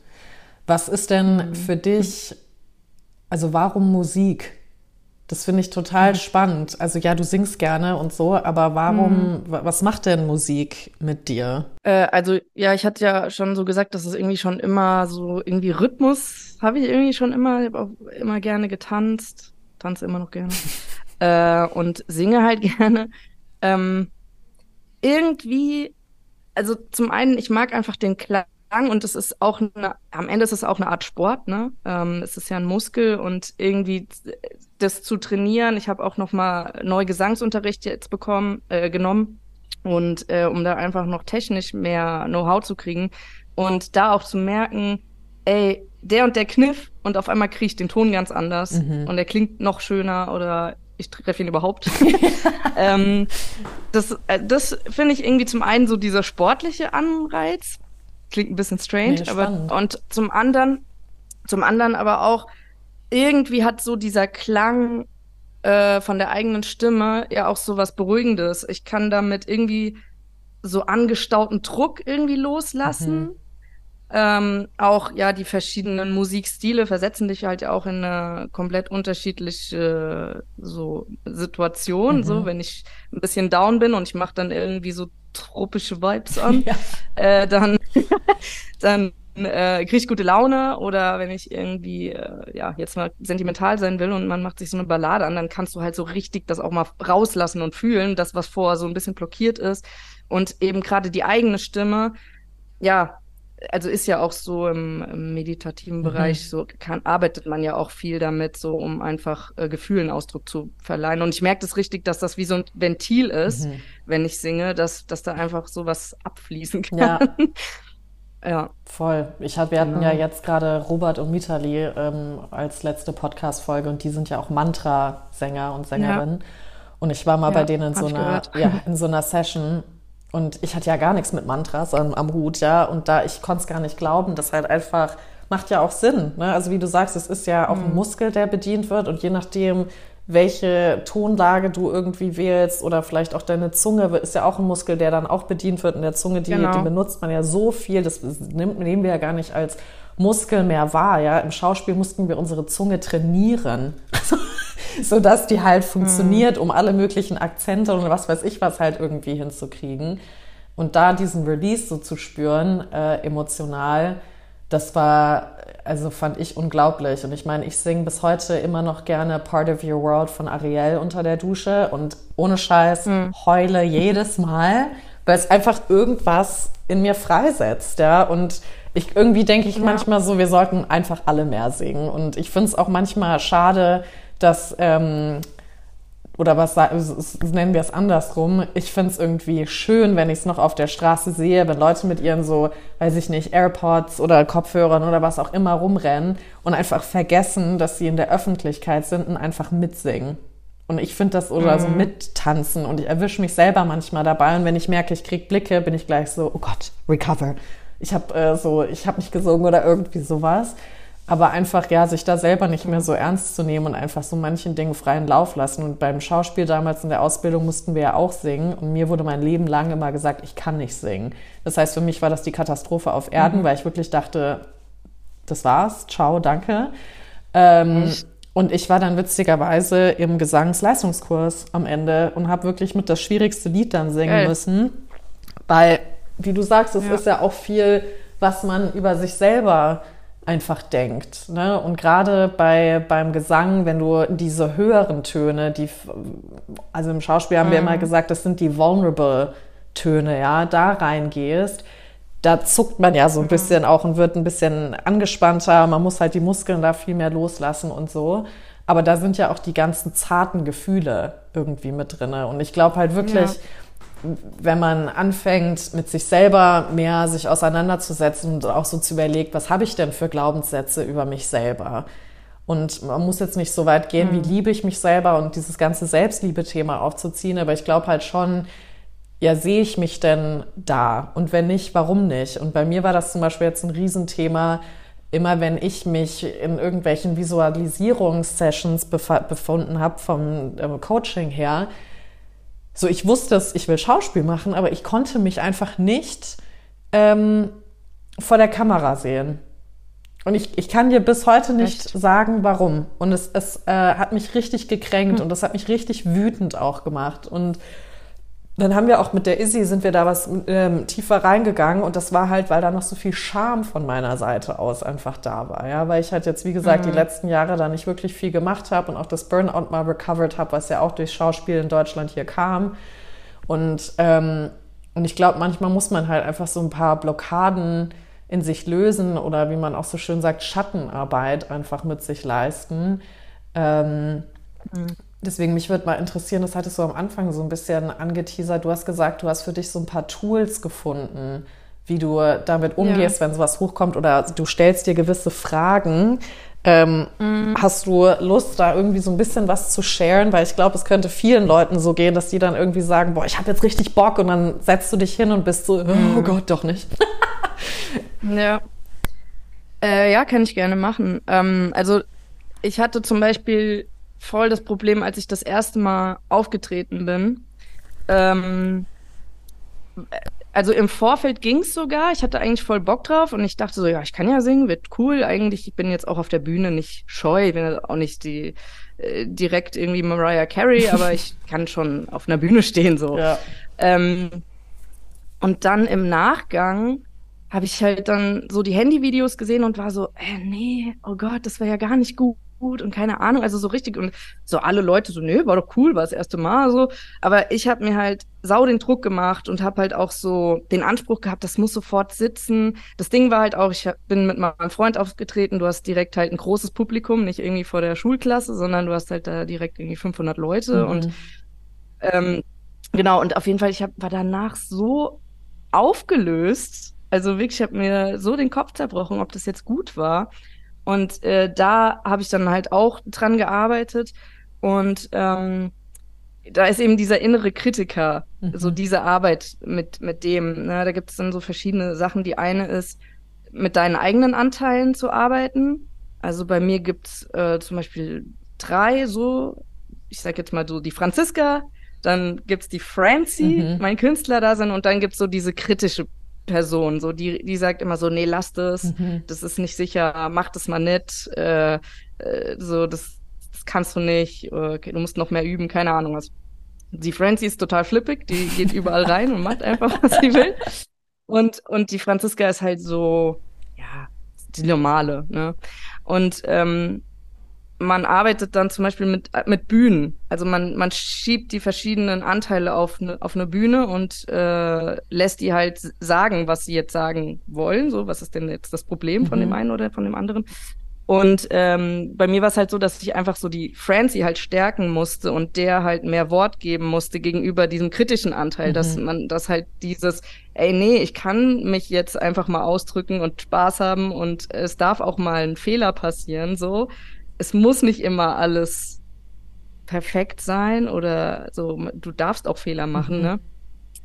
Was ist denn mhm. für dich, also warum Musik? Das finde ich total mhm. spannend. Also ja, du singst gerne und so, aber warum, mhm. was macht denn Musik mit dir? Äh, also ja, ich hatte ja schon so gesagt, dass es irgendwie schon immer so irgendwie Rhythmus habe ich irgendwie schon immer, ich habe auch immer gerne getanzt, tanze immer noch gerne [LAUGHS] äh, und singe halt [LAUGHS] gerne. Ähm, irgendwie, also zum einen, ich mag einfach den Klang und es ist auch eine, am Ende ist es auch eine Art Sport, ne? Ähm, es ist ja ein Muskel und irgendwie das zu trainieren. Ich habe auch noch mal neu Gesangsunterricht jetzt bekommen, äh, genommen und äh, um da einfach noch technisch mehr Know-how zu kriegen und da auch zu merken, ey, der und der Kniff und auf einmal kriege ich den Ton ganz anders mhm. und er klingt noch schöner oder ich treffe ihn überhaupt. [LAUGHS] ähm, das äh, das finde ich irgendwie zum einen so dieser sportliche Anreiz Klingt ein bisschen strange, nee, aber und zum anderen Zum anderen aber auch, irgendwie hat so dieser Klang äh, von der eigenen Stimme ja auch so was Beruhigendes. Ich kann damit irgendwie so angestauten Druck irgendwie loslassen. Mhm. Ähm, auch ja, die verschiedenen Musikstile versetzen dich halt auch in eine komplett unterschiedliche so Situation. Mhm. So, wenn ich ein bisschen down bin und ich mache dann irgendwie so tropische Vibes [LAUGHS] an, ja. äh, dann, [LAUGHS] dann äh, kriege ich gute Laune oder wenn ich irgendwie äh, ja jetzt mal sentimental sein will und man macht sich so eine Ballade an, dann kannst du halt so richtig das auch mal rauslassen und fühlen, das was vorher so ein bisschen blockiert ist und eben gerade die eigene Stimme, ja, also ist ja auch so im, im meditativen mhm. Bereich, so kann, arbeitet man ja auch viel damit, so um einfach äh, Gefühlen Ausdruck zu verleihen. Und ich merke das richtig, dass das wie so ein Ventil ist, mhm. wenn ich singe, dass, dass da einfach so was abfließen kann. Ja. [LAUGHS] ja. Voll. Ich hab, wir hatten genau. ja jetzt gerade Robert und Mitali ähm, als letzte Podcast-Folge und die sind ja auch Mantra-Sänger und Sängerinnen. Ja. Und ich war mal ja, bei denen in so, einer, ja, [LAUGHS] in so einer Session und ich hatte ja gar nichts mit Mantras am, am Hut, ja. Und da, ich konnte es gar nicht glauben, das halt einfach macht ja auch Sinn. Ne? Also wie du sagst, es ist ja auch mhm. ein Muskel, der bedient wird und je nachdem, welche Tonlage du irgendwie wählst oder vielleicht auch deine Zunge ist ja auch ein Muskel, der dann auch bedient wird. Und der Zunge, die, genau. die benutzt man ja so viel, das nimmt, nehmen wir ja gar nicht als Muskel mehr wahr. Ja? Im Schauspiel mussten wir unsere Zunge trainieren. [LAUGHS] so dass die halt funktioniert, mhm. um alle möglichen Akzente und was weiß ich was halt irgendwie hinzukriegen. Und da diesen Release so zu spüren, äh, emotional, das war, also fand ich unglaublich. Und ich meine, ich singe bis heute immer noch gerne Part of Your World von Ariel unter der Dusche und ohne Scheiß mhm. heule jedes Mal, weil es einfach irgendwas in mir freisetzt, ja. Und ich irgendwie denke ich ja. manchmal so, wir sollten einfach alle mehr singen. Und ich finde es auch manchmal schade, dass, ähm, oder was nennen wir es andersrum, ich finde es irgendwie schön, wenn ich es noch auf der Straße sehe, wenn Leute mit ihren so, weiß ich nicht, AirPods oder Kopfhörern oder was auch immer rumrennen und einfach vergessen, dass sie in der Öffentlichkeit sind und einfach mitsingen. Und ich finde das oder mhm. so mittanzen und ich erwische mich selber manchmal dabei und wenn ich merke, ich krieg Blicke, bin ich gleich so, oh Gott, recover. Ich habe äh, so, ich habe nicht gesungen oder irgendwie sowas aber einfach, ja, sich da selber nicht mehr so ernst zu nehmen und einfach so manchen Dingen freien Lauf lassen. Und beim Schauspiel damals in der Ausbildung mussten wir ja auch singen. Und mir wurde mein Leben lang immer gesagt, ich kann nicht singen. Das heißt, für mich war das die Katastrophe auf Erden, mhm. weil ich wirklich dachte, das war's, ciao, danke. Ähm, und ich war dann witzigerweise im Gesangsleistungskurs am Ende und habe wirklich mit das schwierigste Lied dann singen Geil. müssen. Weil, wie du sagst, es ja. ist ja auch viel, was man über sich selber einfach denkt. Ne? Und gerade bei, beim Gesang, wenn du diese höheren Töne, die, also im Schauspiel haben mhm. wir immer gesagt, das sind die vulnerable Töne, ja, da reingehst, da zuckt man ja so ein mhm. bisschen auch und wird ein bisschen angespannter. Man muss halt die Muskeln da viel mehr loslassen und so. Aber da sind ja auch die ganzen zarten Gefühle irgendwie mit drinne. Und ich glaube halt wirklich, ja wenn man anfängt, mit sich selber mehr sich auseinanderzusetzen und auch so zu überlegen, was habe ich denn für Glaubenssätze über mich selber? Und man muss jetzt nicht so weit gehen, mhm. wie liebe ich mich selber und dieses ganze Selbstliebe-Thema aufzuziehen, aber ich glaube halt schon, ja, sehe ich mich denn da? Und wenn nicht, warum nicht? Und bei mir war das zum Beispiel jetzt ein Riesenthema, immer wenn ich mich in irgendwelchen Visualisierungssessions befunden habe vom ähm, Coaching her, so, ich wusste es, ich will Schauspiel machen, aber ich konnte mich einfach nicht ähm, vor der Kamera sehen. Und ich, ich kann dir bis heute nicht Echt? sagen, warum. Und es, es äh, hat mich richtig gekränkt hm. und das hat mich richtig wütend auch gemacht. Und dann haben wir auch mit der Izzy sind wir da was ähm, tiefer reingegangen und das war halt, weil da noch so viel Scham von meiner Seite aus einfach da war, ja, weil ich halt jetzt wie gesagt mhm. die letzten Jahre da nicht wirklich viel gemacht habe und auch das Burnout mal recovered habe, was ja auch durch Schauspiel in Deutschland hier kam und ähm, und ich glaube, manchmal muss man halt einfach so ein paar Blockaden in sich lösen oder wie man auch so schön sagt Schattenarbeit einfach mit sich leisten. Ähm, mhm. Deswegen, mich würde mal interessieren, das hattest du am Anfang so ein bisschen angeteasert. Du hast gesagt, du hast für dich so ein paar Tools gefunden, wie du damit umgehst, ja. wenn sowas hochkommt oder du stellst dir gewisse Fragen. Ähm, mhm. Hast du Lust, da irgendwie so ein bisschen was zu sharen? Weil ich glaube, es könnte vielen Leuten so gehen, dass die dann irgendwie sagen, boah, ich habe jetzt richtig Bock und dann setzt du dich hin und bist so, oh mhm. Gott, doch nicht. [LAUGHS] ja. Äh, ja, kann ich gerne machen. Ähm, also ich hatte zum Beispiel voll das Problem, als ich das erste Mal aufgetreten bin. Ähm, also im Vorfeld ging es sogar. Ich hatte eigentlich voll Bock drauf und ich dachte so, ja, ich kann ja singen, wird cool. Eigentlich, ich bin jetzt auch auf der Bühne nicht scheu, ich bin auch nicht die äh, direkt irgendwie Mariah Carey, [LAUGHS] aber ich kann schon auf einer Bühne stehen so. Ja. Ähm, und dann im Nachgang habe ich halt dann so die Handyvideos gesehen und war so, äh, nee, oh Gott, das wäre ja gar nicht gut gut und keine Ahnung, also so richtig und so alle Leute so, nee, war doch cool, war das erste Mal so, aber ich habe mir halt sau den Druck gemacht und habe halt auch so den Anspruch gehabt, das muss sofort sitzen. Das Ding war halt auch, ich bin mit meinem Freund aufgetreten, du hast direkt halt ein großes Publikum, nicht irgendwie vor der Schulklasse, sondern du hast halt da direkt irgendwie 500 Leute mhm. und ähm, genau und auf jeden Fall, ich hab, war danach so aufgelöst, also wirklich, ich habe mir so den Kopf zerbrochen, ob das jetzt gut war. Und äh, da habe ich dann halt auch dran gearbeitet. Und ähm, da ist eben dieser innere Kritiker, mhm. so diese Arbeit mit, mit dem. Ne? Da gibt es dann so verschiedene Sachen. Die eine ist, mit deinen eigenen Anteilen zu arbeiten. Also bei mir gibt's äh, zum Beispiel drei so, ich sag jetzt mal so die Franziska, dann gibt's die Francie, mhm. mein Künstler da sind, und dann gibt's so diese kritische Person, so die, die sagt immer so, nee, lass das, mhm. das ist nicht sicher, mach das mal nicht, äh, äh, so, das, das kannst du nicht, okay, du musst noch mehr üben, keine Ahnung was. Die Francie ist total flippig, die geht überall [LAUGHS] rein und macht einfach, was sie will. Und, und die Franziska ist halt so, ja, die normale, ne? Und ähm, man arbeitet dann zum Beispiel mit, mit Bühnen. Also man, man schiebt die verschiedenen Anteile auf eine, auf eine Bühne und äh, lässt die halt sagen, was sie jetzt sagen wollen. So, was ist denn jetzt das Problem mhm. von dem mhm. einen oder von dem anderen? Und ähm, bei mir war es halt so, dass ich einfach so die Francie halt stärken musste und der halt mehr Wort geben musste gegenüber diesem kritischen Anteil, mhm. dass man, dass halt dieses, ey, nee, ich kann mich jetzt einfach mal ausdrücken und Spaß haben und es darf auch mal ein Fehler passieren, so es muss nicht immer alles perfekt sein oder so, du darfst auch Fehler machen, mhm. ne?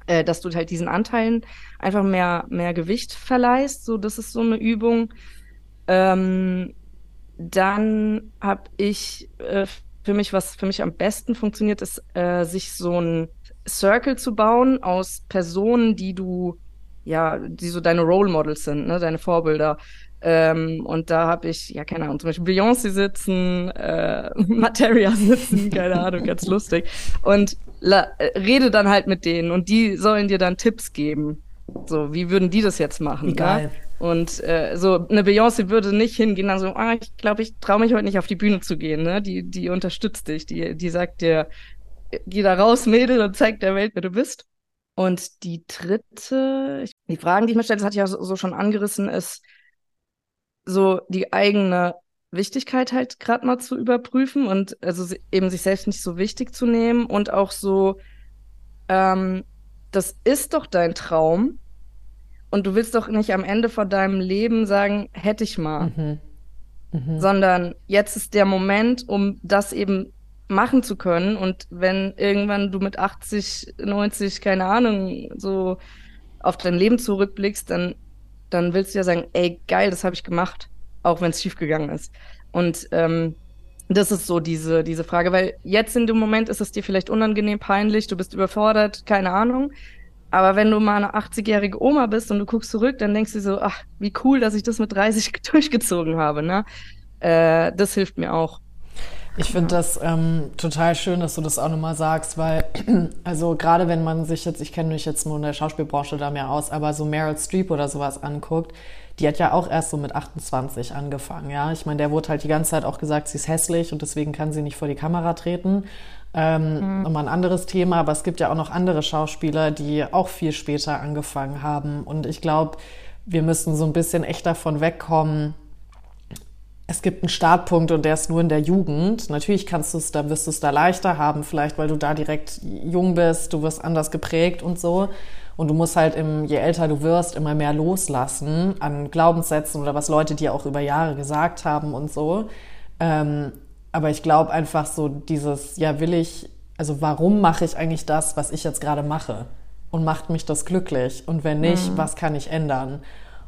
Äh, dass du halt diesen Anteilen einfach mehr, mehr Gewicht verleihst, so, das ist so eine Übung. Ähm, dann habe ich äh, für mich, was für mich am besten funktioniert, ist, äh, sich so ein Circle zu bauen aus Personen, die du, ja, die so deine Role Models sind, ne, deine Vorbilder. Ähm, und da habe ich, ja, keine Ahnung, zum Beispiel Beyoncé sitzen, äh, [LAUGHS] Materia sitzen, keine Ahnung, ganz lustig. Und la, äh, rede dann halt mit denen und die sollen dir dann Tipps geben. So, wie würden die das jetzt machen? Wie geil. Ja? Und äh, so eine Beyoncé würde nicht hingehen, dann so, ah, ich glaube, ich traue mich heute nicht auf die Bühne zu gehen. Ne? Die, die unterstützt dich, die, die sagt dir, geh da raus, Mädel, und zeig der Welt, wer du bist. Und die dritte, die Fragen, die ich mir stelle, das hatte ich ja so, so schon angerissen, ist, so die eigene Wichtigkeit halt gerade mal zu überprüfen und also eben sich selbst nicht so wichtig zu nehmen und auch so, ähm, das ist doch dein Traum und du willst doch nicht am Ende von deinem Leben sagen, hätte ich mal, mhm. Mhm. sondern jetzt ist der Moment, um das eben machen zu können und wenn irgendwann du mit 80, 90, keine Ahnung, so auf dein Leben zurückblickst, dann dann willst du ja sagen, ey, geil, das habe ich gemacht, auch wenn es schief gegangen ist. Und ähm, das ist so diese, diese Frage, weil jetzt in dem Moment ist es dir vielleicht unangenehm, peinlich, du bist überfordert, keine Ahnung. Aber wenn du mal eine 80-jährige Oma bist und du guckst zurück, dann denkst du so, ach, wie cool, dass ich das mit 30 [LAUGHS] durchgezogen habe, ne? Äh, das hilft mir auch. Ich finde das ähm, total schön, dass du das auch nochmal sagst, weil, [CLEARS THROAT] also gerade wenn man sich jetzt, ich kenne mich jetzt nur in der Schauspielbranche da mehr aus, aber so Meryl Streep oder sowas anguckt, die hat ja auch erst so mit 28 angefangen, ja. Ich meine, der wurde halt die ganze Zeit auch gesagt, sie ist hässlich und deswegen kann sie nicht vor die Kamera treten. Ähm, mhm. Nochmal ein anderes Thema, aber es gibt ja auch noch andere Schauspieler, die auch viel später angefangen haben. Und ich glaube, wir müssen so ein bisschen echt davon wegkommen, es gibt einen Startpunkt und der ist nur in der Jugend. Natürlich kannst du es, da wirst du es da leichter haben, vielleicht weil du da direkt jung bist, du wirst anders geprägt und so. Und du musst halt, im, je älter du wirst, immer mehr loslassen an Glaubenssätzen oder was Leute dir auch über Jahre gesagt haben und so. Ähm, aber ich glaube einfach so dieses, ja, will ich, also warum mache ich eigentlich das, was ich jetzt gerade mache? Und macht mich das glücklich? Und wenn nicht, mhm. was kann ich ändern?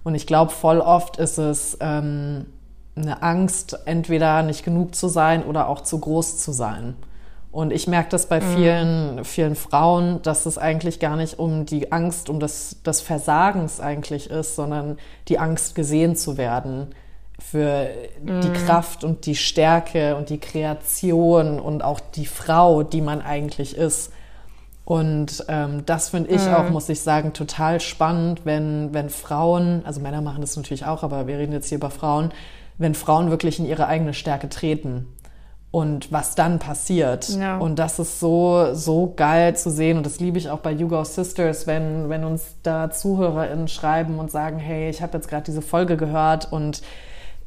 Und ich glaube, voll oft ist es ähm, eine Angst, entweder nicht genug zu sein oder auch zu groß zu sein. Und ich merke das bei mhm. vielen, vielen Frauen, dass es eigentlich gar nicht um die Angst, um das, das Versagens eigentlich ist, sondern die Angst, gesehen zu werden für mhm. die Kraft und die Stärke und die Kreation und auch die Frau, die man eigentlich ist. Und ähm, das finde ich mhm. auch, muss ich sagen, total spannend, wenn, wenn Frauen, also Männer machen das natürlich auch, aber wir reden jetzt hier über Frauen, wenn Frauen wirklich in ihre eigene Stärke treten und was dann passiert. Ja. Und das ist so, so geil zu sehen. Und das liebe ich auch bei You Go Sisters, wenn, wenn uns da ZuhörerInnen schreiben und sagen, hey, ich habe jetzt gerade diese Folge gehört und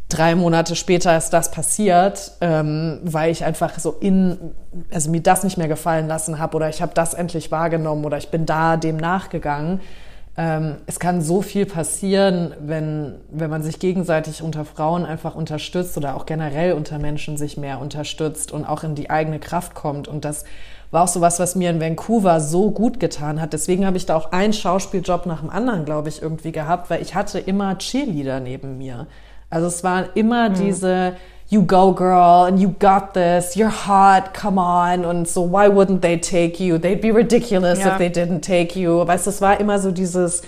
drei Monate später ist das passiert, ähm, weil ich einfach so in, also mir das nicht mehr gefallen lassen habe oder ich habe das endlich wahrgenommen oder ich bin da dem nachgegangen ähm, es kann so viel passieren, wenn, wenn man sich gegenseitig unter Frauen einfach unterstützt oder auch generell unter Menschen sich mehr unterstützt und auch in die eigene Kraft kommt. Und das war auch so was, was mir in Vancouver so gut getan hat. Deswegen habe ich da auch einen Schauspieljob nach dem anderen, glaube ich, irgendwie gehabt, weil ich hatte immer Cheerleader neben mir. Also es waren immer mhm. diese you go girl and you got this, you're hot, come on und so, why wouldn't they take you? They'd be ridiculous ja. if they didn't take you. Weißt du, es war immer so dieses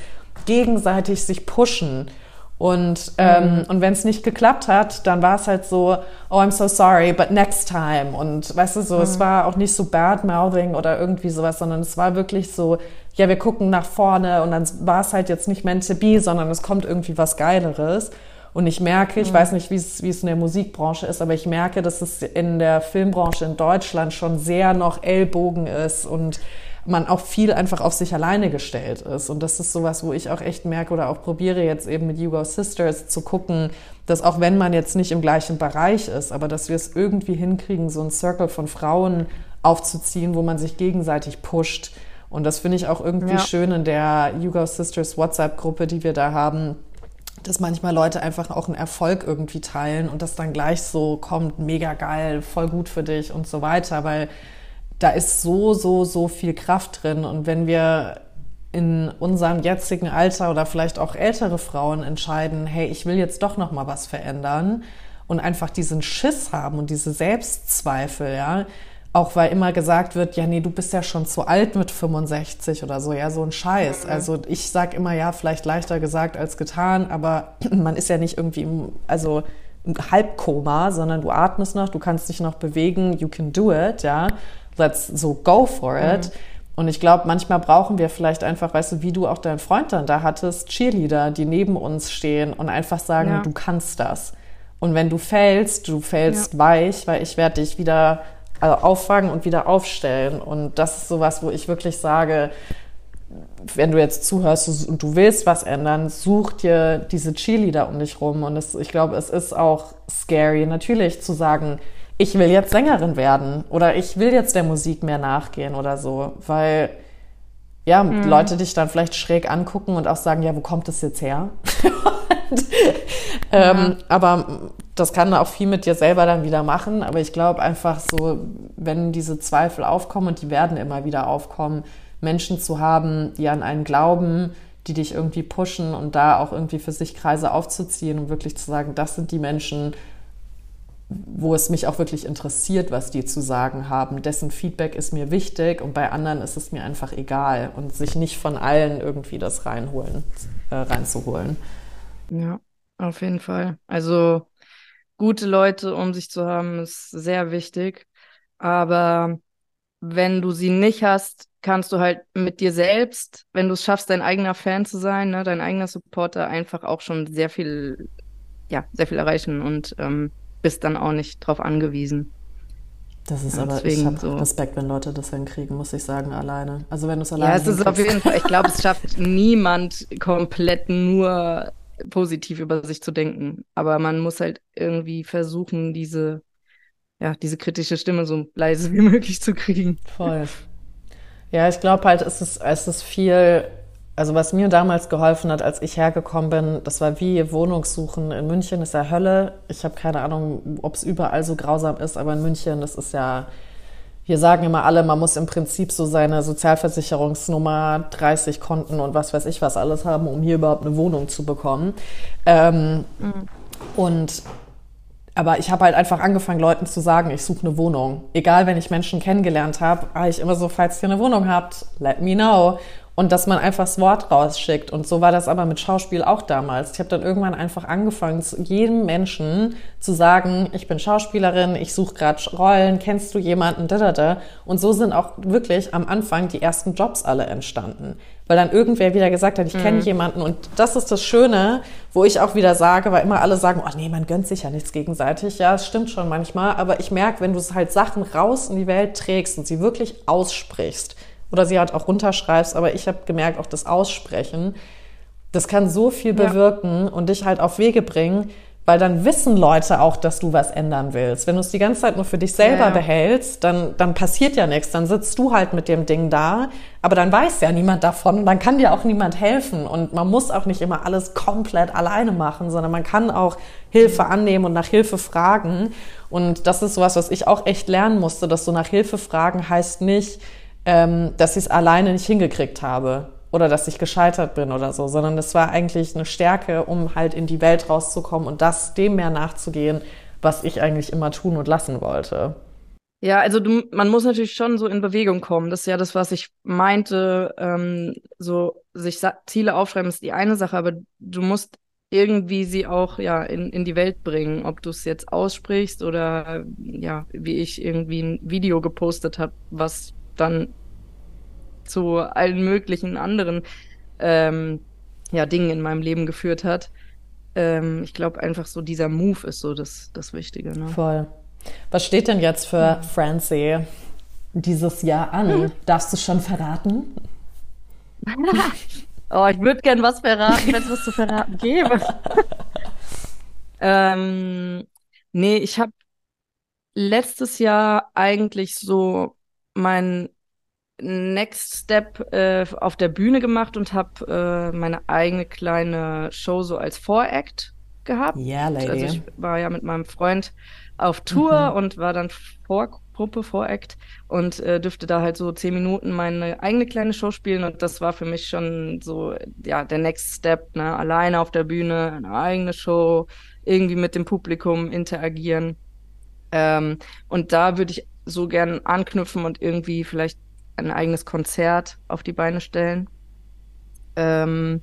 gegenseitig sich pushen. Und, ähm, mhm. und wenn es nicht geklappt hat, dann war es halt so, oh, I'm so sorry, but next time. Und weißt du, so, mhm. es war auch nicht so bad-mouthing oder irgendwie sowas, sondern es war wirklich so, ja, wir gucken nach vorne und dann war es halt jetzt nicht meant to be, sondern es kommt irgendwie was Geileres. Und ich merke, ich mhm. weiß nicht, wie es, wie es in der Musikbranche ist, aber ich merke, dass es in der Filmbranche in Deutschland schon sehr noch Ellbogen ist und man auch viel einfach auf sich alleine gestellt ist. Und das ist sowas, wo ich auch echt merke oder auch probiere jetzt eben mit You Go Sisters zu gucken, dass auch wenn man jetzt nicht im gleichen Bereich ist, aber dass wir es irgendwie hinkriegen, so einen Circle von Frauen aufzuziehen, wo man sich gegenseitig pusht. Und das finde ich auch irgendwie ja. schön in der You Go Sisters WhatsApp-Gruppe, die wir da haben, dass manchmal Leute einfach auch einen Erfolg irgendwie teilen und das dann gleich so kommt, mega geil, voll gut für dich und so weiter, weil da ist so, so, so viel Kraft drin. Und wenn wir in unserem jetzigen Alter oder vielleicht auch ältere Frauen entscheiden, hey, ich will jetzt doch noch mal was verändern und einfach diesen Schiss haben und diese Selbstzweifel, ja, auch weil immer gesagt wird, ja, nee, du bist ja schon zu alt mit 65 oder so, ja, so ein Scheiß. Mhm. Also ich sag immer, ja, vielleicht leichter gesagt als getan, aber [CLEARS THROAT] man ist ja nicht irgendwie im, also im Halbkoma, sondern du atmest noch, du kannst dich noch bewegen, you can do it, ja. Let's so go for it. Mhm. Und ich glaube, manchmal brauchen wir vielleicht einfach, weißt du, wie du auch deinen Freund dann da hattest, Cheerleader, die neben uns stehen und einfach sagen, ja. du kannst das. Und wenn du fällst, du fällst ja. weich, weil ich werde dich wieder also auffangen und wieder aufstellen. Und das ist sowas, wo ich wirklich sage, wenn du jetzt zuhörst und du willst was ändern, such dir diese Cheerleader um dich rum. Und es, ich glaube, es ist auch scary, natürlich zu sagen, ich will jetzt Sängerin werden oder ich will jetzt der Musik mehr nachgehen oder so, weil ja, mhm. Leute dich dann vielleicht schräg angucken und auch sagen, ja, wo kommt das jetzt her? [LAUGHS] und, ähm, ja. Aber das kann auch viel mit dir selber dann wieder machen. Aber ich glaube einfach so, wenn diese Zweifel aufkommen und die werden immer wieder aufkommen, Menschen zu haben, die an einen glauben, die dich irgendwie pushen und da auch irgendwie für sich Kreise aufzuziehen und wirklich zu sagen, das sind die Menschen, wo es mich auch wirklich interessiert, was die zu sagen haben. Dessen Feedback ist mir wichtig und bei anderen ist es mir einfach egal und sich nicht von allen irgendwie das reinholen, äh, reinzuholen. Ja, auf jeden Fall. Also gute Leute um sich zu haben, ist sehr wichtig. Aber wenn du sie nicht hast, kannst du halt mit dir selbst, wenn du es schaffst, dein eigener Fan zu sein, ne, dein eigener Supporter, einfach auch schon sehr viel, ja, sehr viel erreichen und ähm, bist dann auch nicht drauf angewiesen. Das ist aber, ich habe so. Respekt, wenn Leute das hinkriegen, muss ich sagen, alleine. Also wenn du es alleine Ja, es ist auf jeden Fall, ich glaube, es schafft [LAUGHS] niemand komplett nur positiv über sich zu denken. Aber man muss halt irgendwie versuchen, diese, ja, diese kritische Stimme so leise [LAUGHS] wie möglich zu kriegen. Voll. Ja, ich glaube halt, es ist, es ist viel, also was mir damals geholfen hat, als ich hergekommen bin, das war wie Wohnungssuchen in München, ist ja Hölle. Ich habe keine Ahnung, ob es überall so grausam ist, aber in München, das ist ja hier sagen immer alle, man muss im Prinzip so seine Sozialversicherungsnummer, 30 Konten und was weiß ich was alles haben, um hier überhaupt eine Wohnung zu bekommen. Ähm, mhm. Und aber ich habe halt einfach angefangen, Leuten zu sagen, ich suche eine Wohnung. Egal, wenn ich Menschen kennengelernt habe, habe ich immer so, falls ihr eine Wohnung habt, let me know und dass man einfach das Wort rausschickt. Und so war das aber mit Schauspiel auch damals. Ich habe dann irgendwann einfach angefangen, zu jedem Menschen zu sagen, ich bin Schauspielerin, ich suche gerade Rollen, kennst du jemanden, da, da, da. Und so sind auch wirklich am Anfang die ersten Jobs alle entstanden. Weil dann irgendwer wieder gesagt hat, ich kenne mhm. jemanden. Und das ist das Schöne, wo ich auch wieder sage, weil immer alle sagen, oh nee, man gönnt sich ja nichts gegenseitig. Ja, es stimmt schon manchmal. Aber ich merke, wenn du halt Sachen raus in die Welt trägst und sie wirklich aussprichst, oder sie halt auch runterschreibst, aber ich habe gemerkt, auch das Aussprechen, das kann so viel bewirken ja. und dich halt auf Wege bringen, weil dann wissen Leute auch, dass du was ändern willst. Wenn du es die ganze Zeit nur für dich selber ja. behältst, dann, dann passiert ja nichts. Dann sitzt du halt mit dem Ding da, aber dann weiß ja niemand davon und dann kann dir auch niemand helfen. Und man muss auch nicht immer alles komplett alleine machen, sondern man kann auch Hilfe annehmen und nach Hilfe fragen. Und das ist sowas, was ich auch echt lernen musste, dass so nach Hilfe fragen heißt nicht, ähm, dass ich es alleine nicht hingekriegt habe oder dass ich gescheitert bin oder so, sondern das war eigentlich eine Stärke, um halt in die Welt rauszukommen und das dem mehr nachzugehen, was ich eigentlich immer tun und lassen wollte. Ja, also du, man muss natürlich schon so in Bewegung kommen. Das ist ja das, was ich meinte. Ähm, so sich Ziele aufschreiben ist die eine Sache, aber du musst irgendwie sie auch ja in, in die Welt bringen, ob du es jetzt aussprichst oder ja, wie ich irgendwie ein Video gepostet habe, was dann zu allen möglichen anderen ähm, ja, Dingen in meinem Leben geführt hat. Ähm, ich glaube einfach so dieser Move ist so das, das Wichtige. Ne? Voll. Was steht denn jetzt für ja. Francie dieses Jahr an? Mhm. Darfst du schon verraten? [LAUGHS] oh, ich würde gern was verraten, wenn es was zu verraten gäbe. [LAUGHS] ähm, nee, ich habe letztes Jahr eigentlich so mein Next Step äh, auf der Bühne gemacht und habe äh, meine eigene kleine Show so als Voract gehabt. Ja, yeah, Lady. Also ich war ja mit meinem Freund auf Tour mhm. und war dann Vorgruppe, Voract und äh, dürfte da halt so zehn Minuten meine eigene kleine Show spielen und das war für mich schon so, ja, der Next Step, ne, alleine auf der Bühne, eine eigene Show, irgendwie mit dem Publikum interagieren. Ähm, und da würde ich so gern anknüpfen und irgendwie vielleicht ein eigenes Konzert auf die Beine stellen. Ähm,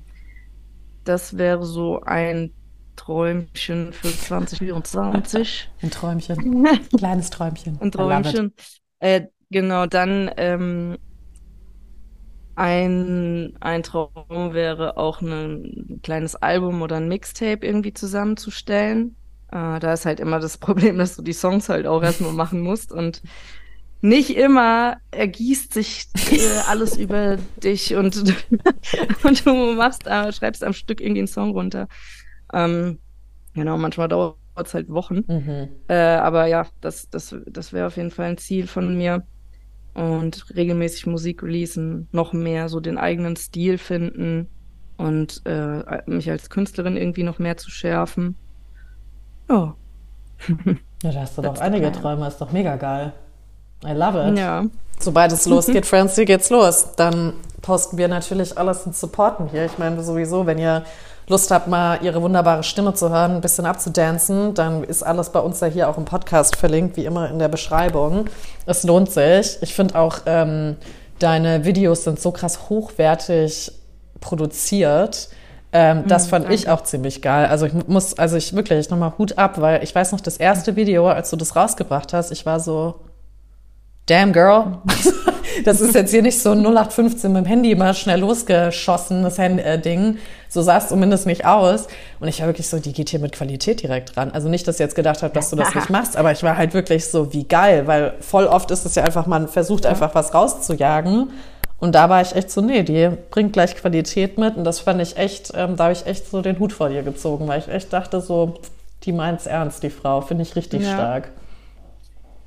das wäre so ein Träumchen für 2024. [LAUGHS] Ein Träumchen. [LAUGHS] Kleines Träumchen. Ein Träumchen. Äh, genau, dann ähm, ein, ein Traum wäre auch ein kleines Album oder ein Mixtape irgendwie zusammenzustellen. Äh, da ist halt immer das [LAUGHS] Problem, dass du die Songs halt auch erstmal machen musst und nicht immer ergießt sich äh, [LAUGHS] alles über dich und, [LAUGHS] und du machst, äh, schreibst am Stück irgendwie einen Song runter. Ähm, genau, manchmal dauert es halt Wochen. Mhm. Äh, aber ja, das, das, das wäre auf jeden Fall ein Ziel von mir. Und regelmäßig Musik releasen, noch mehr so den eigenen Stil finden und äh, mich als Künstlerin irgendwie noch mehr zu schärfen. Ja. [LAUGHS] Ja, da hast du doch einige Träume, ist doch mega geil. I love it. Ja. Sobald es [LAUGHS] losgeht, Francie, geht's los. Dann posten wir natürlich alles und supporten hier. Ich meine sowieso, wenn ihr Lust habt, mal ihre wunderbare Stimme zu hören, ein bisschen abzudancen, dann ist alles bei uns ja hier auch im Podcast verlinkt, wie immer in der Beschreibung. Es lohnt sich. Ich finde auch, ähm, deine Videos sind so krass hochwertig produziert. Ähm, das mm, fand danke. ich auch ziemlich geil. Also ich muss, also ich wirklich nochmal Hut ab, weil ich weiß noch, das erste Video, als du das rausgebracht hast, ich war so, damn girl, [LAUGHS] das ist jetzt hier nicht so ein 0815 mit dem Handy mal schnell losgeschossenes äh, Ding. So sah es zumindest nicht aus. Und ich war wirklich so, die geht hier mit Qualität direkt ran. Also nicht, dass ich jetzt gedacht habe, dass du das nicht [LAUGHS] machst, aber ich war halt wirklich so, wie geil, weil voll oft ist es ja einfach, man versucht einfach was rauszujagen. Und da war ich echt so, nee, die bringt gleich Qualität mit. Und das fand ich echt, ähm, da habe ich echt so den Hut vor dir gezogen, weil ich echt dachte so, die meint's ernst, die Frau. Finde ich richtig ja. stark.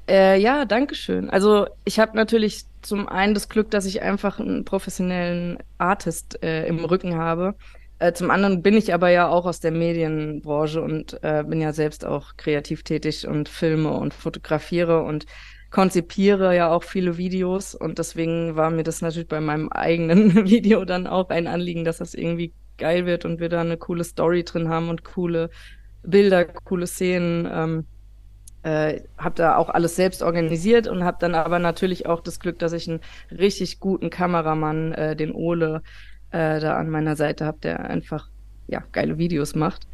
Äh, ja, danke schön. Also ich habe natürlich zum einen das Glück, dass ich einfach einen professionellen Artist äh, im Rücken habe. Äh, zum anderen bin ich aber ja auch aus der Medienbranche und äh, bin ja selbst auch kreativ tätig und filme und fotografiere und konzipiere ja auch viele Videos und deswegen war mir das natürlich bei meinem eigenen [LAUGHS] Video dann auch ein Anliegen, dass das irgendwie geil wird und wir da eine coole Story drin haben und coole Bilder, coole Szenen. Ähm, äh, habe da auch alles selbst organisiert und habe dann aber natürlich auch das Glück, dass ich einen richtig guten Kameramann, äh, den Ole, äh, da an meiner Seite habe, der einfach ja geile Videos macht.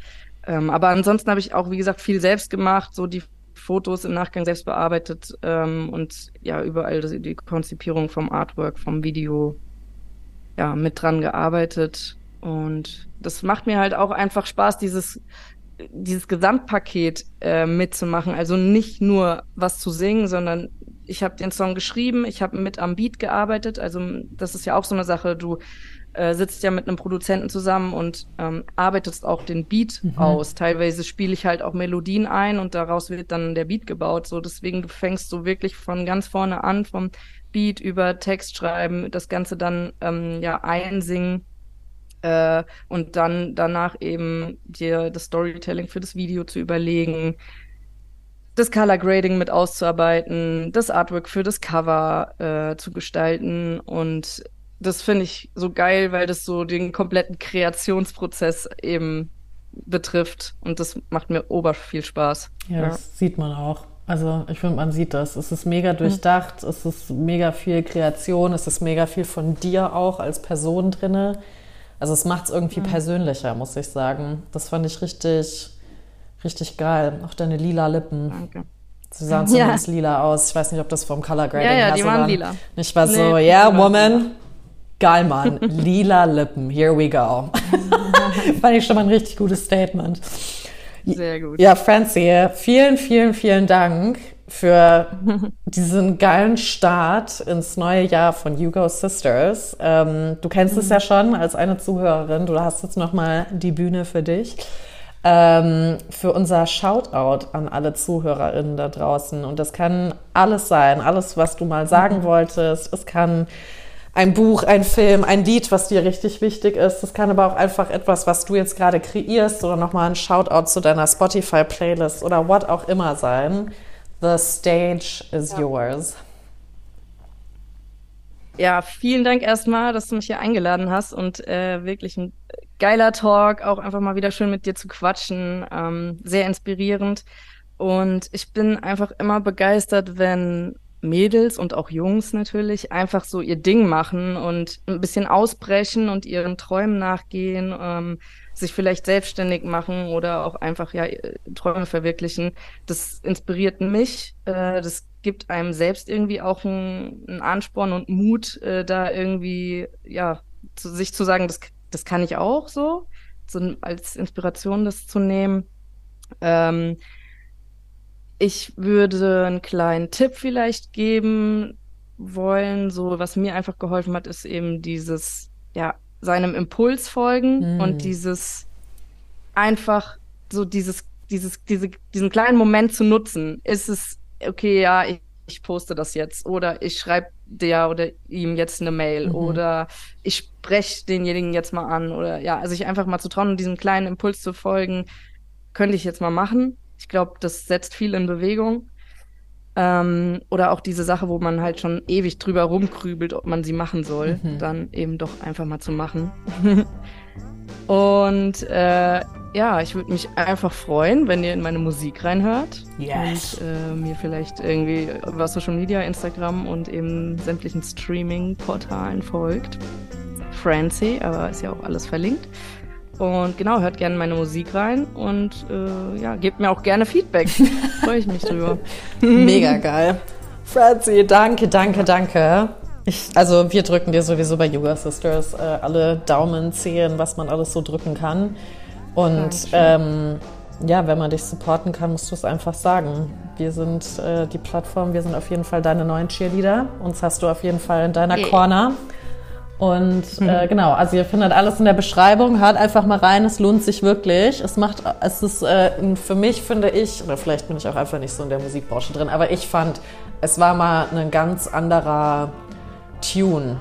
Ähm, aber ansonsten habe ich auch, wie gesagt, viel selbst gemacht, so die Fotos im Nachgang selbst bearbeitet ähm, und ja, überall das, die Konzipierung vom Artwork, vom Video ja, mit dran gearbeitet. Und das macht mir halt auch einfach Spaß, dieses, dieses Gesamtpaket äh, mitzumachen. Also nicht nur was zu singen, sondern ich habe den Song geschrieben, ich habe mit am Beat gearbeitet. Also das ist ja auch so eine Sache, du äh, sitzt ja mit einem Produzenten zusammen und ähm, arbeitest auch den Beat mhm. aus. Teilweise spiele ich halt auch Melodien ein und daraus wird dann der Beat gebaut. So deswegen du fängst so wirklich von ganz vorne an, vom Beat über Text schreiben, das Ganze dann ähm, ja einsingen äh, und dann danach eben dir das Storytelling für das Video zu überlegen das Color Grading mit auszuarbeiten, das Artwork für das Cover äh, zu gestalten und das finde ich so geil, weil das so den kompletten Kreationsprozess eben betrifft. Und das macht mir ober viel Spaß. Ja, ja. das sieht man auch. Also ich finde, man sieht das. Es ist mega durchdacht, mhm. es ist mega viel Kreation, es ist mega viel von dir auch als Person drinne. Also es macht es irgendwie mhm. persönlicher, muss ich sagen. Das fand ich richtig, richtig geil. Auch deine lila Lippen. Danke. Sie sahen [LAUGHS] zumindest ja. lila aus. Ich weiß nicht, ob das vom Color Grading ja, ja, die waren lila. Ich war nee, so, ja, yeah, Woman, Geil, Mann. [LAUGHS] Lila Lippen. Here we go. [LAUGHS] Fand ich schon mal ein richtig gutes Statement. Sehr gut. Ja, Francie, vielen, vielen, vielen Dank für diesen geilen Start ins neue Jahr von Hugo Sisters. Ähm, du kennst mhm. es ja schon als eine Zuhörerin. Du hast jetzt nochmal die Bühne für dich. Ähm, für unser Shoutout an alle ZuhörerInnen da draußen. Und das kann alles sein. Alles, was du mal sagen mhm. wolltest. Es kann ein Buch, ein Film, ein Lied, was dir richtig wichtig ist. Das kann aber auch einfach etwas, was du jetzt gerade kreierst oder nochmal ein Shoutout zu deiner Spotify-Playlist oder what auch immer sein. The stage is ja. yours. Ja, vielen Dank erstmal, dass du mich hier eingeladen hast und äh, wirklich ein geiler Talk, auch einfach mal wieder schön mit dir zu quatschen, ähm, sehr inspirierend. Und ich bin einfach immer begeistert, wenn Mädels und auch Jungs natürlich einfach so ihr Ding machen und ein bisschen ausbrechen und ihren Träumen nachgehen, ähm, sich vielleicht selbstständig machen oder auch einfach ja Träume verwirklichen. Das inspiriert mich. Äh, das gibt einem selbst irgendwie auch einen Ansporn und Mut, äh, da irgendwie ja zu, sich zu sagen, das, das kann ich auch so, so als Inspiration das zu nehmen. Ähm, ich würde einen kleinen Tipp vielleicht geben wollen. So, was mir einfach geholfen hat, ist eben dieses, ja, seinem Impuls folgen mm. und dieses einfach so dieses, dieses, diese, diesen kleinen Moment zu nutzen. Ist es, okay, ja, ich, ich poste das jetzt oder ich schreibe der oder ihm jetzt eine Mail mhm. oder ich spreche denjenigen jetzt mal an oder ja, also ich einfach mal zu trauen und diesem kleinen Impuls zu folgen, könnte ich jetzt mal machen ich glaube, das setzt viel in Bewegung. Ähm, oder auch diese Sache, wo man halt schon ewig drüber rumkrübelt, ob man sie machen soll, mhm. dann eben doch einfach mal zu machen. [LAUGHS] und äh, ja, ich würde mich einfach freuen, wenn ihr in meine Musik reinhört yes. und äh, mir vielleicht irgendwie über Social Media, Instagram und eben sämtlichen Streaming-Portalen folgt. Francie, aber ist ja auch alles verlinkt. Und genau, hört gerne meine Musik rein und äh, ja, gebt mir auch gerne Feedback. [LAUGHS] Freue ich mich drüber. Mega geil. Francie, danke, danke, danke. Ich, also wir drücken dir sowieso bei Yoga Sisters äh, alle Daumen, Zehen, was man alles so drücken kann. Und ähm, ja, wenn man dich supporten kann, musst du es einfach sagen. Wir sind äh, die Plattform, wir sind auf jeden Fall deine neuen Cheerleader. Uns hast du auf jeden Fall in deiner yeah. Corner. Und äh, mhm. genau, also ihr findet alles in der Beschreibung. Hört einfach mal rein, es lohnt sich wirklich. Es macht, es ist äh, für mich finde ich, oder vielleicht bin ich auch einfach nicht so in der Musikbranche drin, aber ich fand, es war mal ein ganz anderer Tune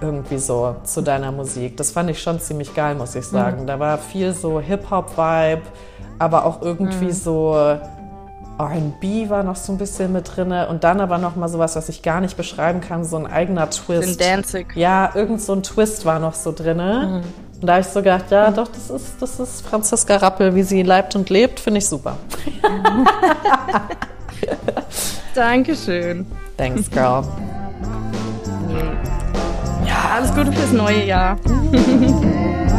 irgendwie so zu deiner Musik. Das fand ich schon ziemlich geil, muss ich sagen. Mhm. Da war viel so Hip-Hop-Vibe, aber auch irgendwie mhm. so R&B war noch so ein bisschen mit drinne und dann aber noch mal sowas, was ich gar nicht beschreiben kann, so ein eigener Twist. Den Danzig. Ja, irgend so ein Twist war noch so drinne. Mhm. Und da habe ich so gedacht, ja, doch, das ist, das ist Franziska Rappel, wie sie leibt und lebt, finde ich super. [LAUGHS] Dankeschön. Thanks, girl. Ja, alles Gute fürs neue Jahr. [LAUGHS]